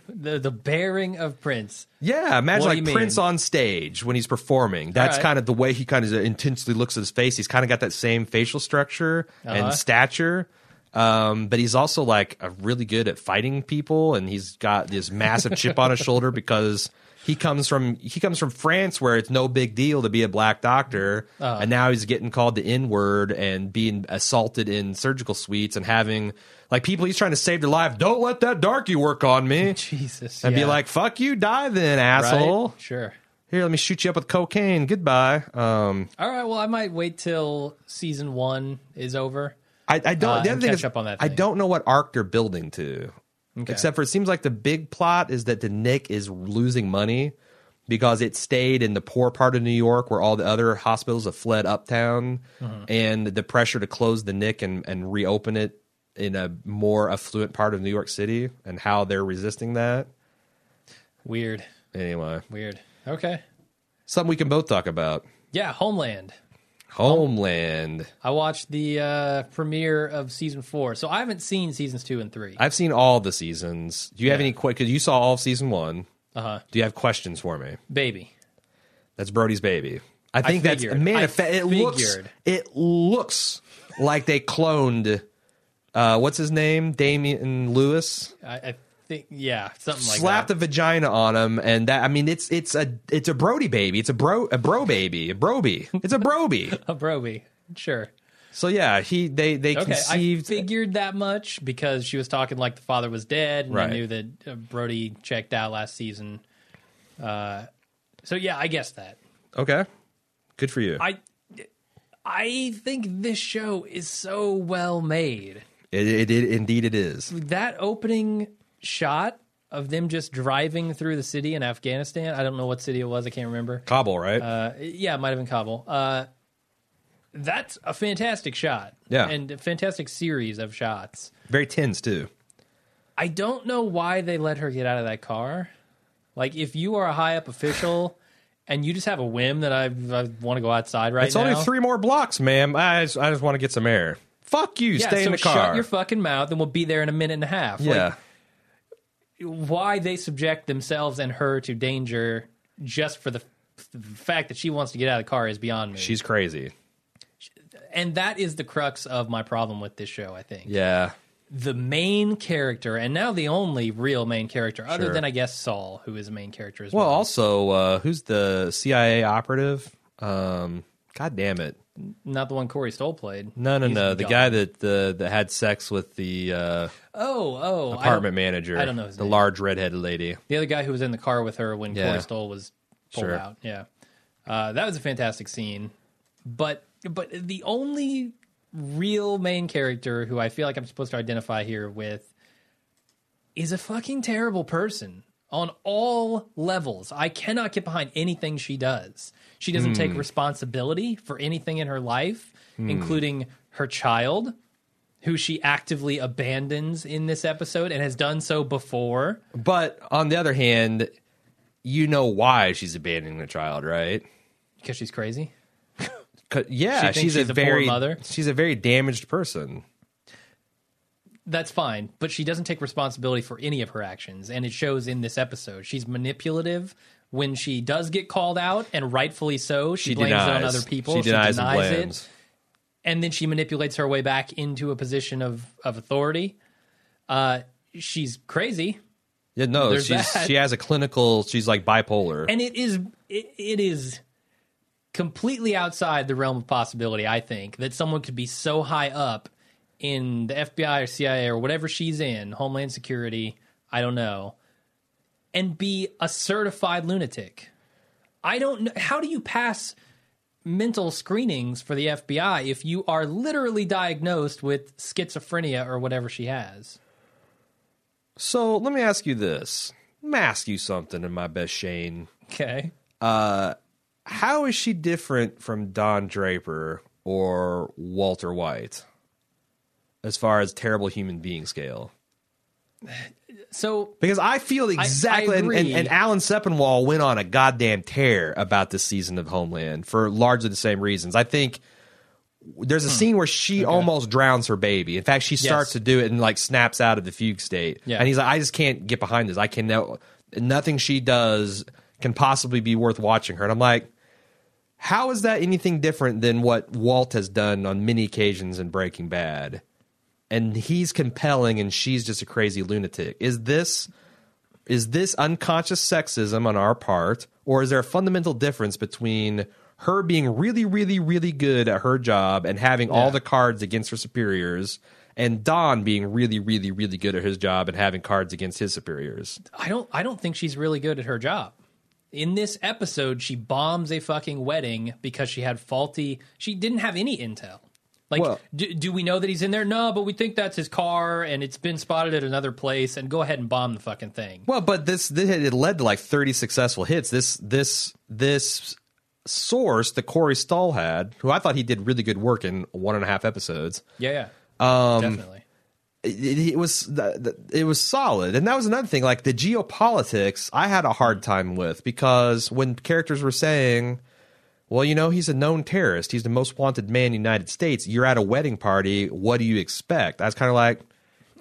the the bearing of Prince. Yeah, imagine like Prince mean? on stage when he's performing. That's right. kind of the way he kind of intensely looks at his face. He's kind of got that same facial structure Uh-huh. and stature. Um, but he's also like a really good at fighting people, and he's got this massive chip on his shoulder because he comes from he comes from France where it's no big deal to be a black doctor, Uh-huh. and now he's getting called the N word and being assaulted in surgical suites and having like people he's trying to save their life. Don't let that darky work on me. Jesus, And be yeah. like, "Fuck you, die then, Right? asshole." Sure. Here, let me shoot you up with cocaine. Goodbye. Um, All right. Well, I might wait till season one is over. I, I don't. Uh, the other thing is, up on that I don't know what arc they're building to. Okay. Except for it seems like the big plot is that the Knick is losing money because it stayed in the poor part of New York where all the other hospitals have fled uptown, Mm-hmm. and the pressure to close the Knick and, and reopen it in a more affluent part of New York City, and how they're resisting that. Weird. Anyway, Weird. Okay. something we can both talk about. Yeah. Homeland. Homeland. I watched the uh, premiere of season four, so I haven't seen seasons two and three. I've seen all the seasons. Do you have Yeah. any questions? Because you saw all of season one. Uh huh. Do you have questions for me? Baby. That's Brody's baby. I think that's figured. man. I if it looks figured. it looks like they cloned. Uh, what's his name? Damian Lewis. I, I think yeah, something like slapped that. a vagina on him, and that I mean, it's it's a it's a Brody baby. It's a bro a bro baby a broby. It's a broby. a broby. Sure. so yeah, he they they Okay, conceived. I figured that much because she was talking like the father was dead, and Right. I knew that uh, Brody checked out last season. Uh, so yeah, I guess that. okay, good for you. I I think this show is so well made. It, it, it indeed it is. That opening shot of them just driving through the city in Afghanistan. I don't know what city it was. I can't remember. Kabul, right? Uh, yeah, it might have been Kabul. Uh, that's a fantastic shot. Yeah. and a fantastic series of shots. Very tense too. I don't know why they let her get out of that car. Like, if you are a high up official and you just have a whim that I, I want to go outside right It's now, It's only three more blocks, ma'am. I just, I just want to get some air. Fuck you. yeah, stay so in the car. shut your fucking mouth and we'll be there in a minute and a half. Like, yeah. why they subject themselves and her to danger just for the, the fact that she wants to get out of the car is beyond me. She's crazy. and that is the crux of my problem with this show. I think Yeah. the main character, and now the only real main character, other Sure. than I guess Saul, who is a main character as Well, well. also, uh, who's the CIA operative? Um, God damn it. Not the one Corey Stoll played. No, no, He's no. The gone. guy that the that had sex with the uh, Oh, oh, apartment don't- manager. I don't know his the name. large redheaded lady. The other guy who was in the car with her when Yeah. Corey Stoll was pulled Sure. out. Yeah, uh, that was a fantastic scene. But but the only real main character who I feel like I'm supposed to identify here with is a fucking terrible person on all levels. I cannot get behind anything she does. She doesn't Hmm. take responsibility for anything in her life, including her child, who she actively abandons in this episode and has done so before. But on the other hand, you know why she's abandoning the child, right? Because she's crazy. yeah, She she's, she's a a poor very mother? she's a very damaged person. That's fine, but she doesn't take responsibility for any of her actions, and it shows in this episode. She's manipulative when she does get called out, and rightfully so. She, She blames denies it on other people. She denies, and it, and then she manipulates her way back into a position of of authority. Uh, she's crazy, Yeah, no, There's she's that. she has a clinical. She's like bipolar. and it is it, it is completely outside the realm of possibility. I think that someone could be so high up in the FBI or CIA or whatever she's in, Homeland Security, I don't know, and be a certified lunatic. I don't know. How do you pass mental screenings for the FBI if you are literally diagnosed with schizophrenia or whatever she has? So let me ask you this. Let me ask you something in my best Shane. Okay. Uh, how is she different from Don Draper or Walter White as far as terrible human being scale? So Because I feel exactly, and, and, and Alan Sepinwall went on a goddamn tear about this season of Homeland for largely the same reasons. I think there's a scene where she almost drowns her baby. In fact, she starts Yes. to do it and like snaps out of the fugue state. Yeah. And he's like, I just can't get behind this. I can know nothing she does can possibly be worth watching her. And I'm like, how is that anything different than what Walt has done on many occasions in Breaking Bad? And he's compelling and she's just a crazy lunatic. Is this is this unconscious sexism on our part or is there a fundamental difference between her being really really really good at her job and having all the cards against her superiors and Don being really really really good at his job and having cards against his superiors? I don't I don't think she's really good at her job. In this episode, she bombs a fucking wedding because she had faulty she didn't have any intel. Like Well- do, do we know that he's in there? No, but we think that's his car and it's been spotted at another place and go ahead and bomb the fucking thing. Well, but this, this it led to like 30 successful hits. This this this source that Corey Stoll had, who I thought he did really good work in one and a half episodes. Yeah, yeah. Um definitely. It, it was it was solid, and that was another thing. Like the geopolitics, I had a hard time with because when characters were saying, "Well, you know, he's a known terrorist. He's the most wanted man in the United States." You're at a wedding party. What do you expect? I was kind of like,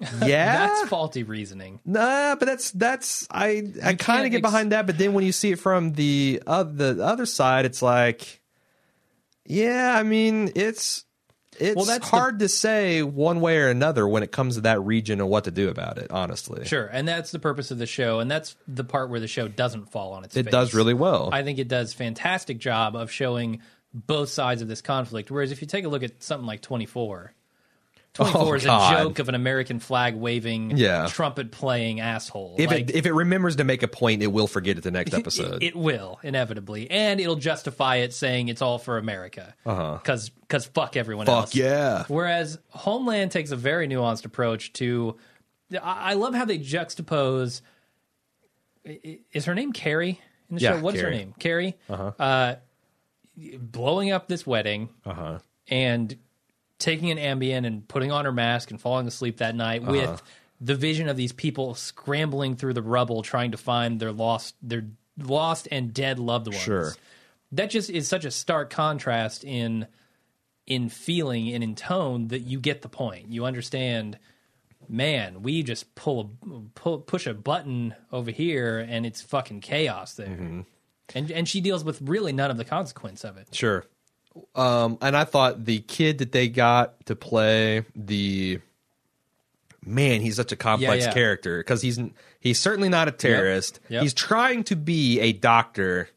"Yeah, That's faulty reasoning. Nah, but that's that's I I kind of get ex- behind that, but then when you see it from the uh, the other side, it's like, yeah, I mean, it's it's Well, that's the- hard to say one way or another when it comes to that region and what to do about it. Honestly, Sure, and that's the purpose of the show, and that's the part where the show doesn't fall on its it face. does really well. I think it does fantastic job of showing both sides of this conflict. Whereas if you take a look at something like 24, 24 Oh, is God. a joke of an American flag waving, Yeah. trumpet playing asshole. if Like, it if it remembers to make a point, it will forget it the next episode. It, it will inevitably, and it'll justify it saying it's all for America. Because because fuck everyone Uh-huh. Fuck else. yeah. Whereas Homeland takes a very nuanced approach to. I I love how they juxtapose. Is her name Carrie in the Yeah, show? What's her name? Carrie. Uh-huh. blowing up this wedding uh-huh. and taking an Ambien and putting on her mask and falling asleep that night Uh-huh. with the vision of these people scrambling through the rubble trying to find their lost their lost and dead loved ones. Sure. That just is such a stark contrast in in feeling and in tone that you get the point. You understand man, we just pull a pull, push a button over here and it's fucking chaos there. Mm-hmm. And and she deals with really none of the consequence of it. Sure. Um, and I thought the kid that they got to play the man, he's such a complex Yeah, yeah. character because he's he's certainly not a terrorist. Yep. He's trying to be a doctor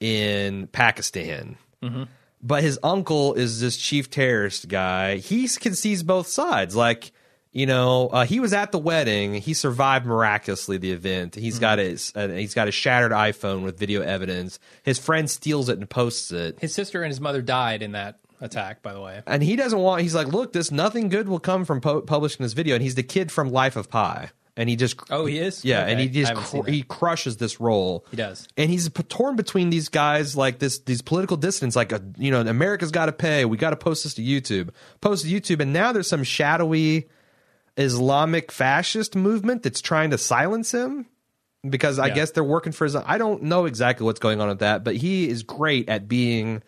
in Pakistan. Mm-hmm. But his uncle is this chief terrorist guy. He can sees both sides. Like, you know, uh, he was at the wedding. He survived miraculously the event. He's got his uh, he's got a shattered iPhone with video evidence. His friend steals it and posts it. His sister and his mother died in that attack, by the way. and he doesn't want. He's like, look, this nothing good will come from po- publishing this video. And he's the kid from Life of Pi, and he just Oh, he is? yeah, Okay. and he just cr- he crushes this role. He does. and he's p- torn between these guys, like this these political dissidents, like a, you know, America's got to pay. We got to post this to YouTube, post to YouTube, and now there's some shadowy Islamic fascist movement that's trying to silence him. Because I Yeah. guess they're working for his. I don't know exactly what's going on with that, but he is great at being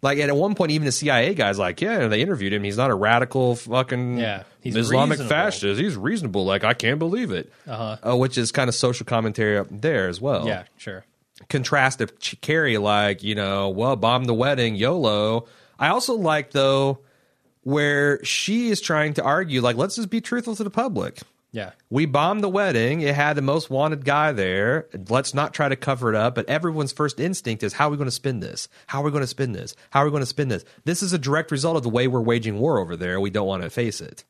like. And at one point, even the CIA guys like, yeah, they interviewed him. He's not a radical fucking Yeah, he's Islamic reasonable. fascist. He's reasonable. Like I can't believe it. Uh-huh. which is kind of social commentary up there as well. Yeah, sure. Contrast to Carrie, like you know, well, bomb the wedding, YOLO. I also like though where she is trying to argue, like, let's just be truthful to the public. Yeah. We bombed the wedding. It had the most wanted guy there. Let's not try to cover it up. But everyone's first instinct is, how are we going to spin this? How are we going to spin this? How are we going to spin this? This is a direct result of the way we're waging war over there. We don't want to face it.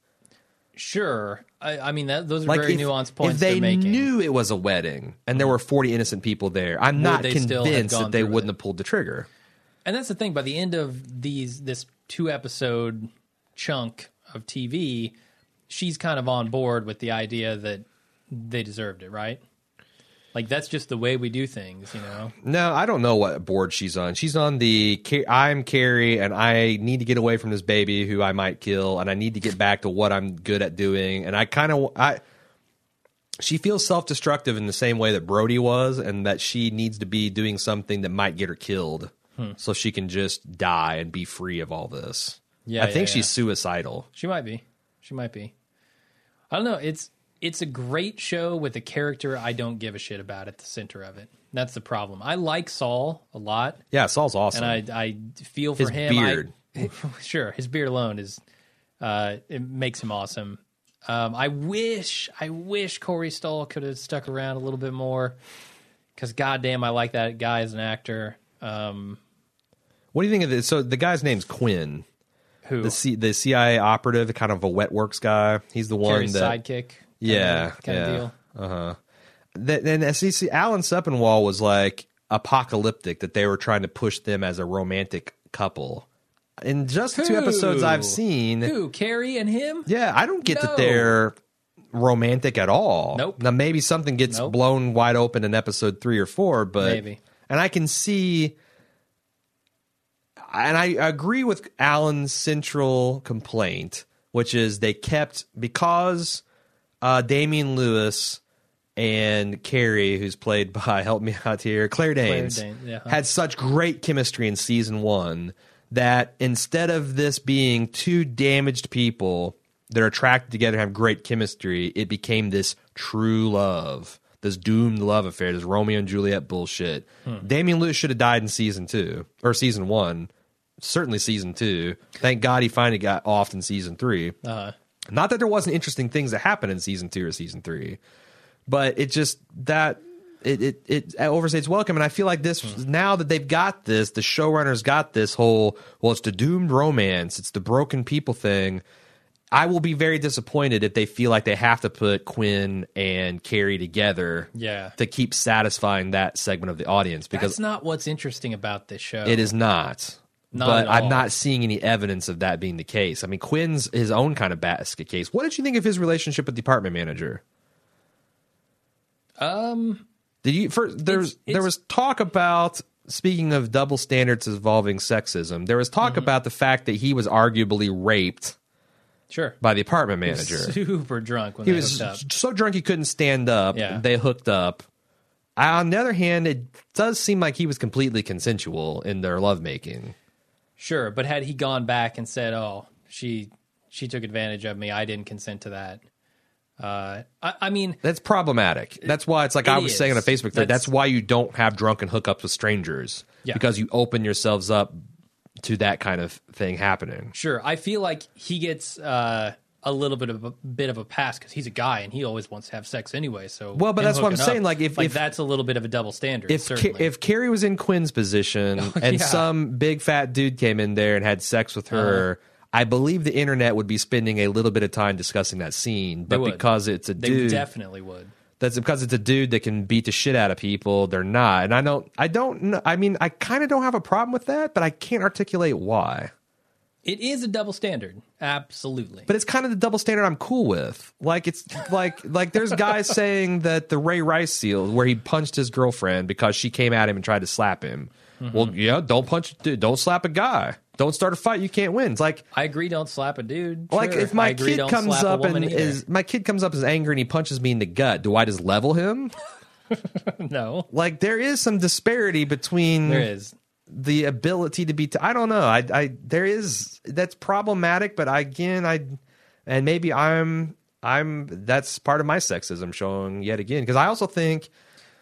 Sure. I, I mean, that, those are Like very if, nuanced points if they knew it was a wedding and there mm-hmm. were 40 innocent people there, I'm not still have convinced that they wouldn't it? have pulled the trigger. and that's the thing. By the end of these, this two episode chunk of TV, she's kind of on board with the idea that they deserved it, right? Like that's just the way we do things, you know. No, I don't know what board she's on. She's on the I'm Carrie, and I need to get away from this baby who I might kill, and I need to get back to what I'm good at doing. And I kind of I. She feels self destructive in the same way that Brody was, and that she needs to be doing something that might get her killed, Hmm. so she can just die and be free of all this. Yeah, I think yeah, she's suicidal. She might be. She might be. I don't know. It's it's a great show with a character I don't give a shit about at the center of it. That's the problem. I like Saul a lot, Yeah, Saul's awesome. and I I feel for His him. I- beard. sure, his beard alone is uh, it makes him awesome. Um, I wish I wish Corey Stoll could have stuck around a little bit more because goddamn, I like that guy as an actor. Um, what do you think of this? So the guy's name's Quinn, who the C, the CIA operative, kind of a wet works guy. He's the one that sidekick, Yeah, kind yeah. of deal. Uh-huh. that then SEC Alan Sepinwall was like apocalyptic that they were trying to push them as a romantic couple. In just the two episodes I've seen, Who Carrie and him? yeah, I don't get No. that they're romantic at all. Nope. Now maybe something gets Nope. blown wide open in episode three or four, but Maybe. and I can see. And I agree with Alan's central complaint, which is they kept because uh, Damian Lewis and Carrie, who's played by help me out here, Claire Danes, Danes, yeah. had such great chemistry in season one that instead of this being two damaged people that are attracted together and have great chemistry, it became this true love, this doomed love affair, this Romeo and Juliet bullshit. Damian Lewis should have died in season two or season one. Certainly season two. Thank God he finally got off in season three. Uh, Not that there wasn't interesting things that happened in season two or season three, but it just that it it, it overstates welcome. And I feel like this now that they've got this, the showrunners got this whole well, it's the doomed romance, it's the broken people thing. I will be very disappointed if they feel like they have to put Quinn and Carrie together, Yeah. to keep satisfying that segment of the audience because that's not what's interesting about this show. it is not. Not but I'm not seeing any evidence of that being the case. I mean, Quinn's his own kind of basket case. What did you think of his relationship with the department manager? Um, Did you first? There's It's- there was talk about speaking of double standards involving sexism. There was Mm-hmm. talk about the fact that he was arguably raped sure. by the apartment manager. Super drunk when He was so drunk he couldn't stand up. Yeah. They hooked up. On the other hand, it does seem like he was completely consensual in their lovemaking. Sure, but had he gone back and said, "Oh, she she took advantage of me. I didn't consent to that." Uh, I, I mean, That's problematic. That's why it's like It I was saying on a. Facebook thread. That's- That's why you don't have drunken hookups with strangers Yeah. because you open yourselves up to that kind of thing happening. sure. I feel like he gets uh, a little bit of a bit of a pass because he's a guy and he always wants to have sex anyway. So Well, but that's what I'm hooking saying, like, if- like if- that's a little bit of a double standard. If certainly. if Carrie was in Quinn's position and yeah. some big fat dude came in there and had sex with her, Uh-huh. I believe the internet would be spending a little bit of time discussing that scene. But because it's a they dude, definitely would. that's because it's a dude that can beat the shit out of people. They're not, and I don't. I don't. know. I mean, I kind of don't have a problem with that, but I can't articulate why. It is a double standard, absolutely. but it's kind of the double standard I'm cool with. Like it's like like there's guys saying that the Ray Rice seal where he punched his girlfriend because she came at him and tried to slap him. Mm-hmm. Well, yeah, don't punch, dude, don't slap a guy. Don't start a fight. You can't win. It's like I agree. Don't slap a dude. like if my agree, kid comes up and either. is my kid comes up as angry and he punches me in the gut. Do I just level him? no, Like there is some disparity between there is. The ability to be. T- I don't know. I, I there is that's problematic, but I, again, I and maybe I'm I'm that's part of my sexism showing yet again because I also think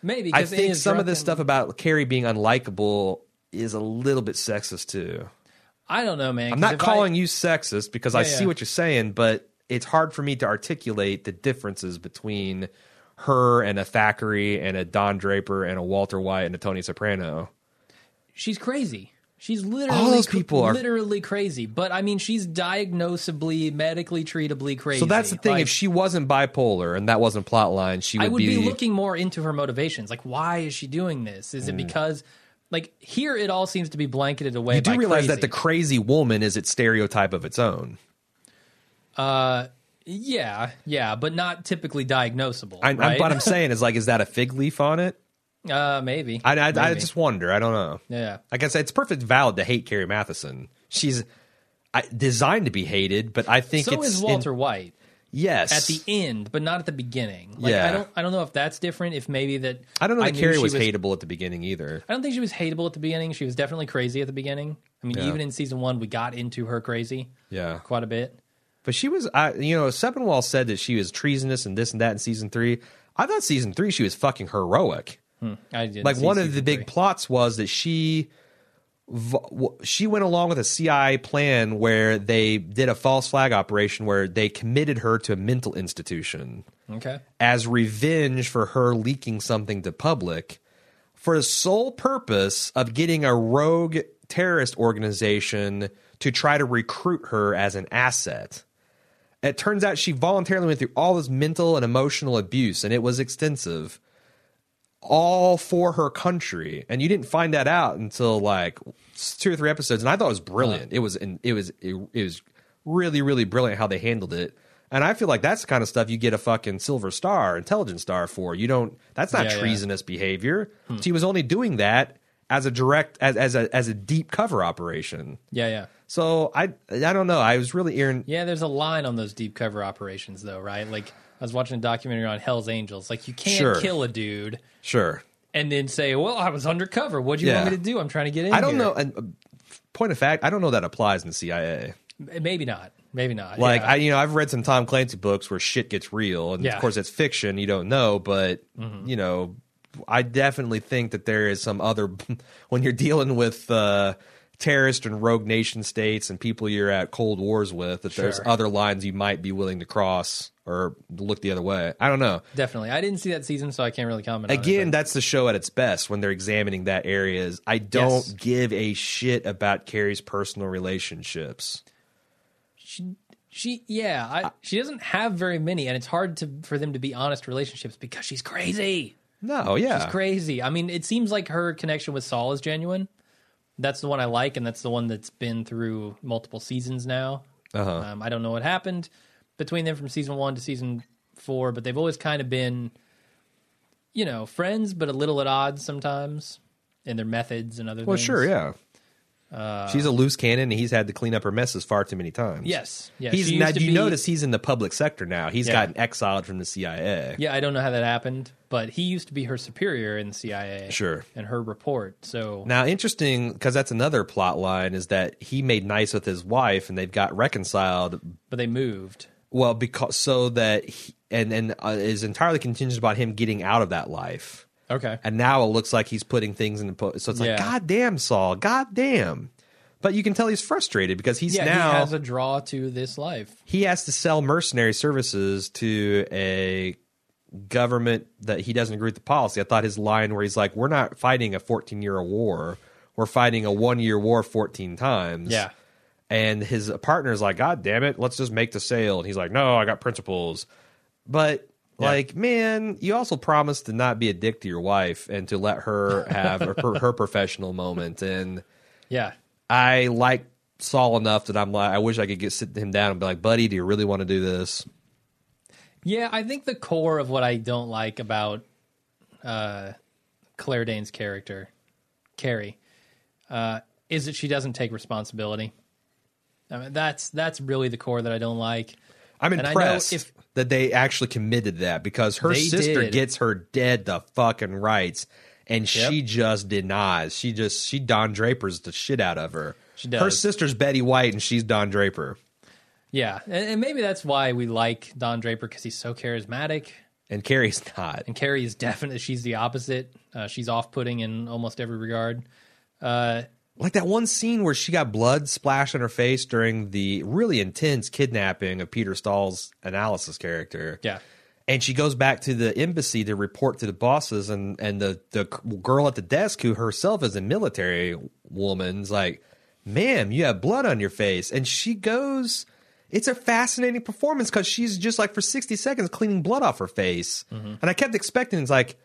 Maybe I think some of this stuff about Carrie being unlikable is a little bit sexist too. I don't know, man. I'm not if I- calling you sexist because I see yeah. what you're saying, but it's hard for me to articulate the differences between her and a Thackery and a Don Draper and a Walter White and a Tony Soprano. She's crazy. She's literally All those people are- literally crazy. But I mean, she's diagnosably, medically treatably crazy. So that's the thing. Like, if she wasn't bipolar and that wasn't plotline, she would, I would be, looking more into her motivations. Like, why is she doing this? Is it because, like, here it all seems to be blanketed away. You do realize that the crazy woman is its stereotype of its own. Uh, yeah, yeah, but not typically diagnosable. I, right? I'm, what I'm saying is like, is that a fig leaf on it? Uh, maybe. I, I, I just wonder. I don't know. yeah. Like I said, it's perfect valid to hate Carrie Mathison. She's I, designed to be hated, but I think So is in- Walter White yes, at the end, but not at the beginning. Like, Yeah. I don't. I don't know if that's different. If maybe that. I don't know that knew Carrie she was, hateable at the beginning either. I don't think she was hateable at the beginning. She was definitely crazy at the beginning. I mean, Yeah. even in season one, we got into her crazy Yeah, quite a bit. but she was. I, you know, Sepinwall said that she was treasonous and this and that in season three. I thought season three she was fucking heroic. Hmm. I did like one of the big plots was that she she went along with a CIA plan where they did a false flag operation where they committed her to a mental institution Okay. as revenge for her leaking something to public for the sole purpose of getting a rogue terrorist organization to try to recruit her as an asset. It turns out she voluntarily went through all this mental and emotional abuse, and it was extensive, all for her country. And you didn't find that out until like two or three episodes, and I thought it was brilliant. It was, and it was, it, it was really, really brilliant how they handled it. And I feel like that's the kind of stuff you get a fucking silver star, intelligence star for. You don't. That's not Yeah, yeah. treasonous behavior. Hmm. She was only doing that as a direct, as as a as a deep cover operation. Yeah, yeah. So I I don't know. I was really earing. Yeah, there's a line on those deep cover operations, though, right? Like, I was watching a documentary on Hell's Angels. Like, you can't Sure. kill a dude Sure. and then say, "Well, I was undercover. What do you Yeah. want me to do? I'm trying to get in." I don't here." know. And uh, point of fact, I don't know that applies in the CIA. Maybe not. Maybe not. Like yeah. I, you know, I've read some Tom Clancy books where shit gets real, and Yeah. Mm-hmm. of course it's fiction. You don't know, but you know, I definitely think that there is some other when you're dealing with uh, terrorist and rogue nation states and people you're at cold wars with. That there's other lines you might be willing to cross or look the other way. I don't know. definitely. I didn't see that season, so I can't really comment. on it, Again, that's the show at its best when they're examining that areas. I don't Yes. give a shit about Carrie's personal relationships. she, she, yeah, I, she doesn't have very many, and it's hard to for them to be honest relationships because she's crazy. No, yeah. She's crazy. I mean, it seems like her connection with Saul is genuine. That's the one I like, and that's the one that's been through multiple seasons now. Uh-huh. Um, I don't know what happened between them from season one to season four, but they've always kind of been, you know, friends, but a little at odds sometimes in their methods and other Well, things. Well, sure, yeah. Uh, She's a loose cannon, and he's had to clean up her messes far too many times. Yes. Yeah. he's now. Do you be- notice he's in the public sector now? He's Yeah. gotten exiled from the CIA. Yeah, I don't know how that happened, but he used to be her superior in the CIA. Sure. And her report. So Now, interesting because that's another plot line is that he made nice with his wife, and they've got reconciled. but they moved. Well, because so that he, and and uh, is entirely contingent about him getting out of that life. Okay. And now it looks like he's putting things in the po- so it's like Yeah. God damn Saul, God damn. But you can tell he's frustrated because he's yeah, now he has a draw to this life. he has to sell mercenary services to a government that he doesn't agree with the policy. I thought his line where he's like, "We're not fighting a 14 year war. We're fighting a one year war 14 times." Yeah. And his partner is like, "God damn it, let's just make the sale." And he's like, "No, I got principles." But Yeah. like, man, you also promised to not be a dick to your wife and to let her have her, her professional moment. And Yeah. I like Saul enough that I'm like, I wish I could get sit him down and be like, buddy, do you really want to do this? Yeah, I think the core of what I don't like about uh, Claire Dane's character, Carrie, uh, is that she doesn't take responsibility. I mean, that's that's really the core that I don't like. I'm And impressed if- that they actually committed that because her sister did. gets her dead the fucking rights, and she just denies. She just she Don Draper's the shit out of her. She does. Her sister's Betty White, and she's Don Draper. Yeah, and, and maybe that's why we like Don Draper because he's so charismatic. And Carrie's not. And Carrie is definitely she's the opposite. Uh, she's off-putting in almost every regard. Uh, like that one scene where she got blood splashed on her face during the really intense kidnapping of Peter Stahl's analysis character. Yeah. And she goes back to the embassy to report to the bosses, and, and the, the girl at the desk, who herself is a military woman's like, Ma'am, you have blood on your face. And she goes, It's a fascinating performance because she's just like for 60 seconds cleaning blood off her face. Mm-hmm. And I kept expecting, it's like,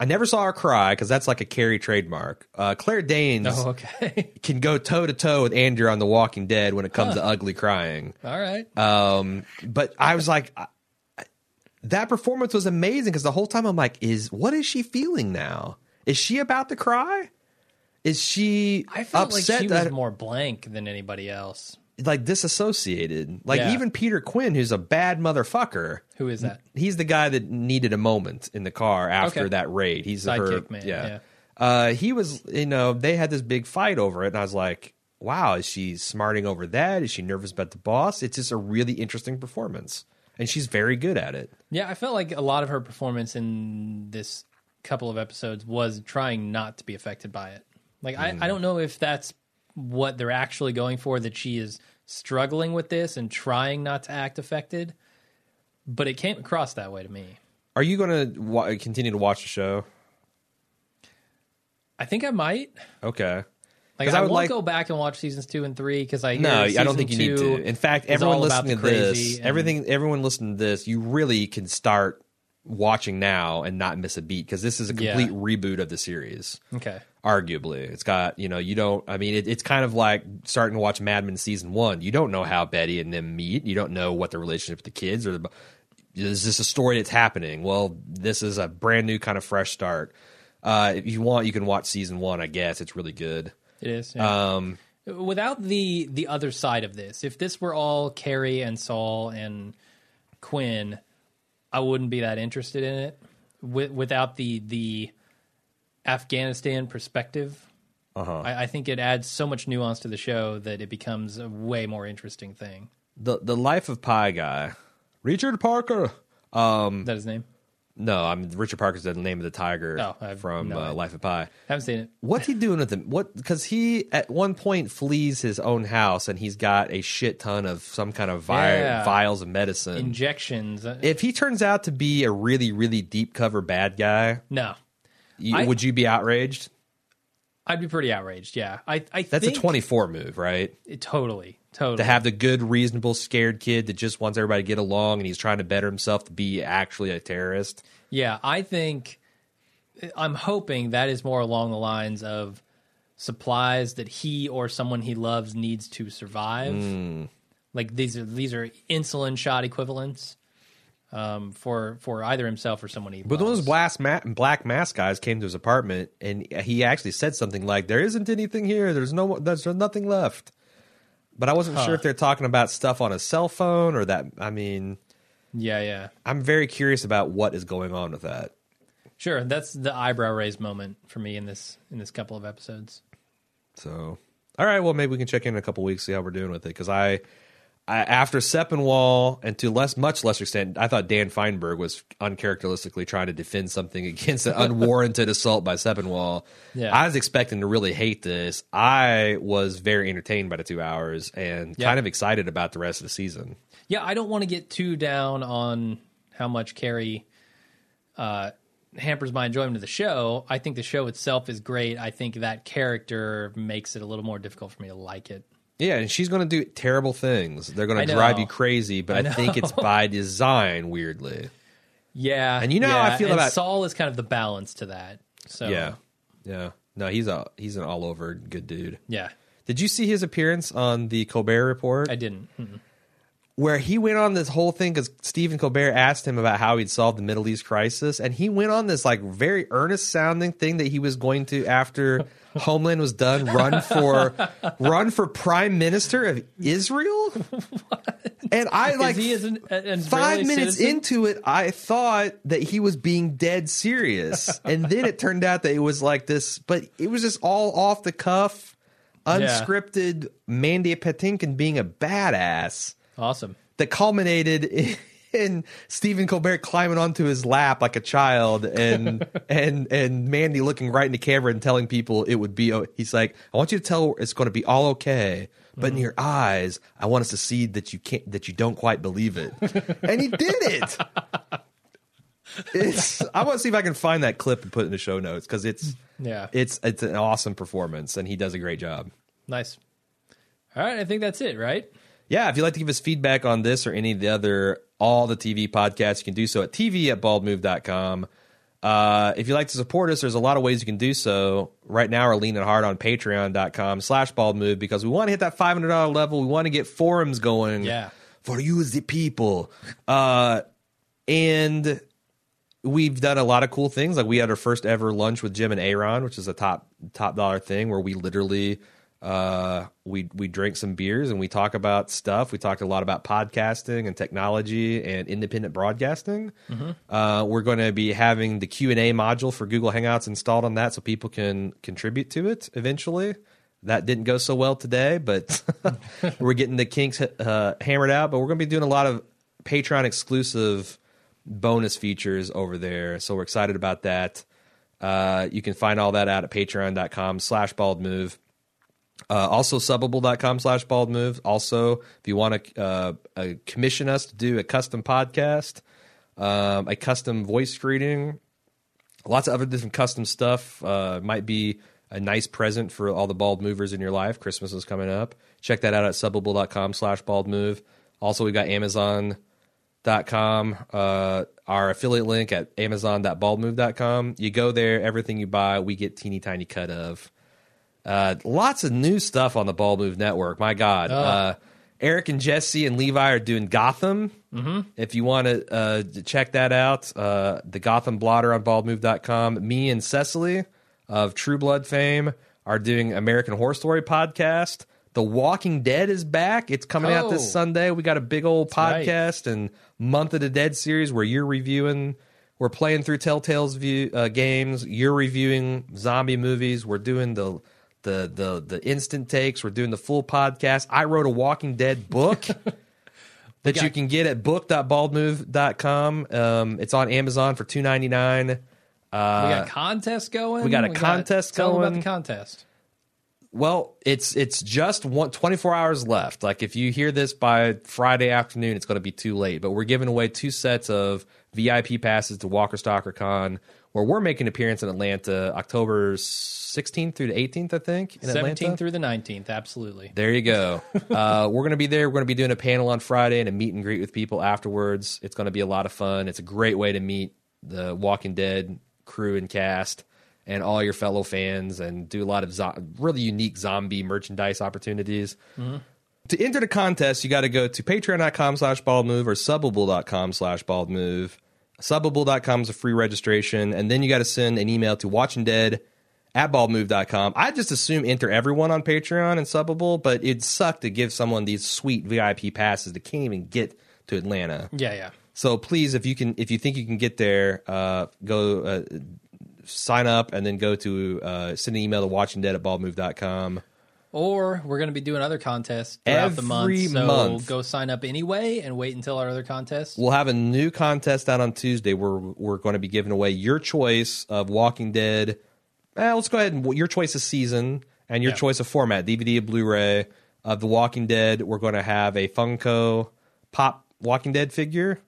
I never saw her cry because that's like a Carrie trademark. Uh, Claire Danes Oh, okay. can go toe to toe with Andrew on The Walking Dead when it comes to ugly crying. All right. Um, but I was like, I- that performance was amazing because the whole time I'm like, is what is she feeling now? Is she about to cry? Is she I felt like upset she was that more blank than anybody else. Like disassociated? Like Yeah. even Peter Quinn, who's a bad motherfucker. Who is that? He's the guy that needed a moment in the car after Okay. that raid. He's her, Sidekick man, yeah. yeah. Uh, he was, you know, they had this big fight over it, and I was like, "Wow, is she smarting over that? Is she nervous about the boss?" It's just a really interesting performance, and she's very good at it. Yeah, I felt like a lot of her performance in this couple of episodes was trying not to be affected by it. Like, I, I don't know if that's what they're actually going for, that she is struggling with this and trying not to act affected, but it came across that way to me. Are you going to wa- continue to watch the show? I think I might. Okay. Like, I, I would won't like- go back and watch seasons two and three because I No, I don't think you need to. In fact, everyone listening to this, everything, everyone listening to this, you really can start watching now and not miss a beat because this is a Yeah. complete reboot of the series. Okay. arguably. It's got, you know, you don't, I mean, it, it's kind of like starting to watch Mad Men season one. You don't know how Betty and them meet. You don't know what the relationship with the kids or the, is this a story that's happening? Well, this is a brand new kind of fresh start. Uh, if you want, you can watch season one, I guess. It's really good. It is. yeah. Um, without the the other side of this if this were all carrie and saul and quinn i wouldn't be that interested in it Wi- without the the afghanistan perspective uh-huh. I, I think it adds so much nuance to the show that it becomes a way more interesting thing The, the Life of Pi guy, Richard Parker. is that his name No, I'm Richard Parker's the name of the tiger Oh, from no uh, idea. Life of Pi. haven't seen it What's he doing with him? What? Because he at one point flees his own house and he's got a shit ton of some kind of vi- Yeah. vials of medicine. injections uh, if he turns out to be a really, really deep cover bad guy, no you, I- would you be outraged? i'd be pretty outraged yeah i i That's think a 24 move, right? it, totally totally To have the good, reasonable, scared kid that just wants everybody to get along and he's trying to better himself to be actually a terrorist. Yeah, I think I'm hoping that is more along the lines of supplies that he or someone he loves needs to survive. Hmm. Like these are these are insulin shot equivalents um, for for either himself or someone he But loves. those black, ma- black mask guys came to his apartment and he actually said something like, "There isn't anything here. There's no. There's nothing left." But I wasn't sure if they're talking about stuff on a cell phone or that. I mean, yeah, yeah, I'm very curious about what is going on with that. sure. That's the eyebrow raise moment for me in this in this couple of episodes. So, all right, well, maybe we can check in, in a couple weeks, see how we're doing with it. Because I, I, after Sepinwall, and to less, much lesser extent, I thought Dan Fienberg was uncharacteristically trying to defend something against an unwarranted assault by Sepinwall. Yeah. I was expecting to really hate this. I was very entertained by the two hours and Yeah. kind of excited about the rest of the season. Yeah, I don't want to get too down on how much Carrie uh, hampers my enjoyment of the show. I think the show itself is great. I think that character makes it a little more difficult for me to like it. Yeah, and she's going to do terrible things. They're going to drive you crazy, but I I, think it's by design, weirdly. Yeah, And you know how I feel and about- Saul is kind of the balance to that. So Yeah, yeah. No, he's a he's an all over good dude. yeah, Did you see his appearance on the Colbert Report? I didn't. Mm-mm. Where he went on this whole thing because Stephen Colbert asked him about how he'd solved the Middle East crisis, and he went on this like very earnest sounding thing that he was going to after Homeland was done run for run for Prime Minister of Israel. And I like is an, an five minutes citizen? into it, I thought that he was being dead serious, and then it turned out that it was like this, but it was just all off the cuff, unscripted. Mandy Patinkin being a badass Awesome. that culminated in, and Stephen Colbert climbing onto his lap like a child, and and and Mandy looking right in the camera and telling people it would be. He's like, I want you to tell it's going to be all okay, but in mm-hmm. your eyes, I want us to see that you can't that you don't quite believe it, and he did it. It's. I want to see if I can find that clip and put it in the show notes because it's Yeah. it's it's an awesome performance, and he does a great job. Nice. All right, I think that's it, right? Yeah, if you'd like to give us feedback on this or any of the other all the TV podcasts, you can do so at TV at baldmove.com. Uh, if you'd like to support us, there's a lot of ways you can do so. Right now, we're leaning hard on patreon.com slash baldmove because we want to hit that $500 level. We want to get forums going Yeah. for you as the people. Uh, and we've done a lot of cool things. Like we had our first ever lunch with Jim and Aaron, which is a top top dollar thing where we literally uh we we drink some beers and we talk about stuff. We talked a lot about podcasting and technology and independent broadcasting. Uh, we're going to be having the Q and A module for Google Hangouts installed on that, so people can contribute to it eventually. That didn't go so well today, but we're getting the kinks uh, hammered out. But we're going to be doing a lot of Patreon exclusive bonus features over there. So we're excited about that. Uh, you can find all that out at patreon.com slash bald move. Uh, also subbable.com slash bald move. Also, if you want to uh, uh, commission us to do a custom podcast, um, a custom voice greeting, lots of other different custom stuff. Uh, might be a nice present for all the bald movers in your life. Christmas is coming up. Check that out at subbable.com slash bald move. Also, we've got Amazon dot com uh our affiliate link at amazon.baldmove.com you go there everything you buy we get teeny tiny cut of uh lots of new stuff on the Bald Move network. My god. Uh. Eric and jesse and levi are doing gotham. Mm-hmm. if you want to uh check that out uh the gotham blotter on baldmove.com me and cecily of true blood fame are doing american horror story podcast. The walking dead is back. It's coming out Oh. this sunday. We got a big old right. podcast and month of the dead series where you're reviewing we're playing through telltale's view uh, games. You're reviewing zombie movies. We're doing the the the the instant takes we're doing the full podcast i wrote a walking dead book that got- you can get at book.baldmove.com um, it's on amazon for 299 we got a contest going. we got a contest going. tell them about the contest. Well, it's it's just one, 24 hours left. Like if you hear this by Friday afternoon, it's going to be too late. But we're giving away two sets of VIP passes to Walker Stalker Con, where we're making an appearance in Atlanta, October 16th through the 18th, I think. In Atlanta. Seventeenth through the nineteenth, absolutely. There you go. uh, we're going to be there. We're going to be doing a panel on Friday and a meet and greet with people afterwards. It's going to be a lot of fun. It's a great way to meet the Walking Dead crew and cast and all your fellow fans and do a lot of zo- really unique zombie merchandise opportunities. To enter the contest, you got to go to patreon.com slash bald move or subbable.com slash bald move. Subbable.com is a free registration. And then you got to send an email to watching dead at baldmove.com. I just assume enter everyone on Patreon and Subbable, but it'd suck to give someone these sweet VIP passes that can't even get to Atlanta. Yeah, yeah. So please, if you can, if you think you can get there, uh, go uh, sign up and then go to uh, send an email to watchingdead at baldmove.com. Or we're going to be doing other contests throughout the month. So month. go sign up anyway and wait until our other contests. We'll have a new contest out on Tuesday where we're going to be giving away your choice of Walking Dead. Eh, let's go ahead and your choice of season and your Yeah. choice of format, DVD Blu-ray of The Walking Dead. We're going to have a Funko Pop Walking Dead figure.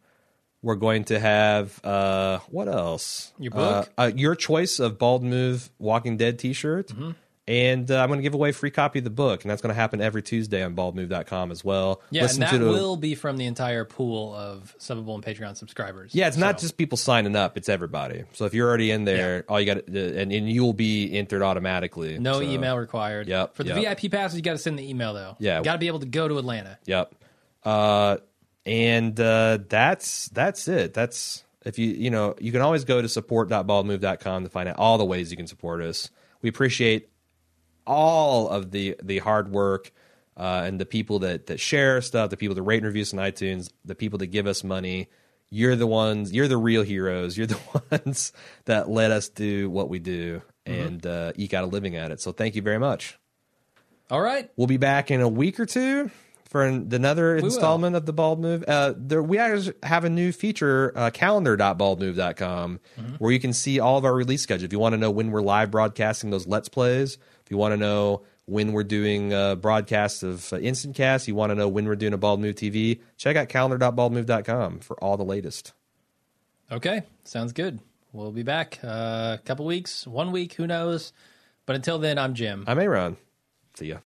We're going to have uh, what else? Your book? Uh, uh, your choice of Bald Move Walking Dead T-shirt. Mm-hmm. And uh, I'm going to give away a free copy of the book, and that's going to happen every Tuesday on baldmove.com as well. yeah, Listen and that the- will be from the entire pool of Subbable and Patreon subscribers. Yeah, it's not just people signing up; it's everybody. So if you're already in there, all you got, and, and you will be entered automatically. no So, email required. Yep, For the yep. VIP passes, you got to send the email though. Yeah. you got to be able to go to Atlanta. Yep. Uh, and uh, that's that's it. That's if you you know you can always go to support.baldmove.com to find out all the ways you can support us. We appreciate all of the the hard work uh, and the people that that share stuff, the people that rate and review us on iTunes, the people that give us money. You're the ones. You're the real heroes. You're the ones that let us do what we do and uh, eke out a living at it. So thank you very much. All right. We'll be back in a week or two. for an, another installment of the Bald Move. Uh, there, we actually have a new feature, uh, calendar.baldmove.com, mm-hmm. where you can see all of our release schedule. If you want to know when we're live broadcasting those Let's Plays, you want to know when we're doing uh, broadcasts of uh, Instant Cast, you want to know when we're doing a Bald Move TV, check out calendar.baldmove.com for all the latest. Okay, sounds good. We'll be back uh, a couple weeks, one week, who knows. But until then, I'm Jim. I'm Aaron. See ya.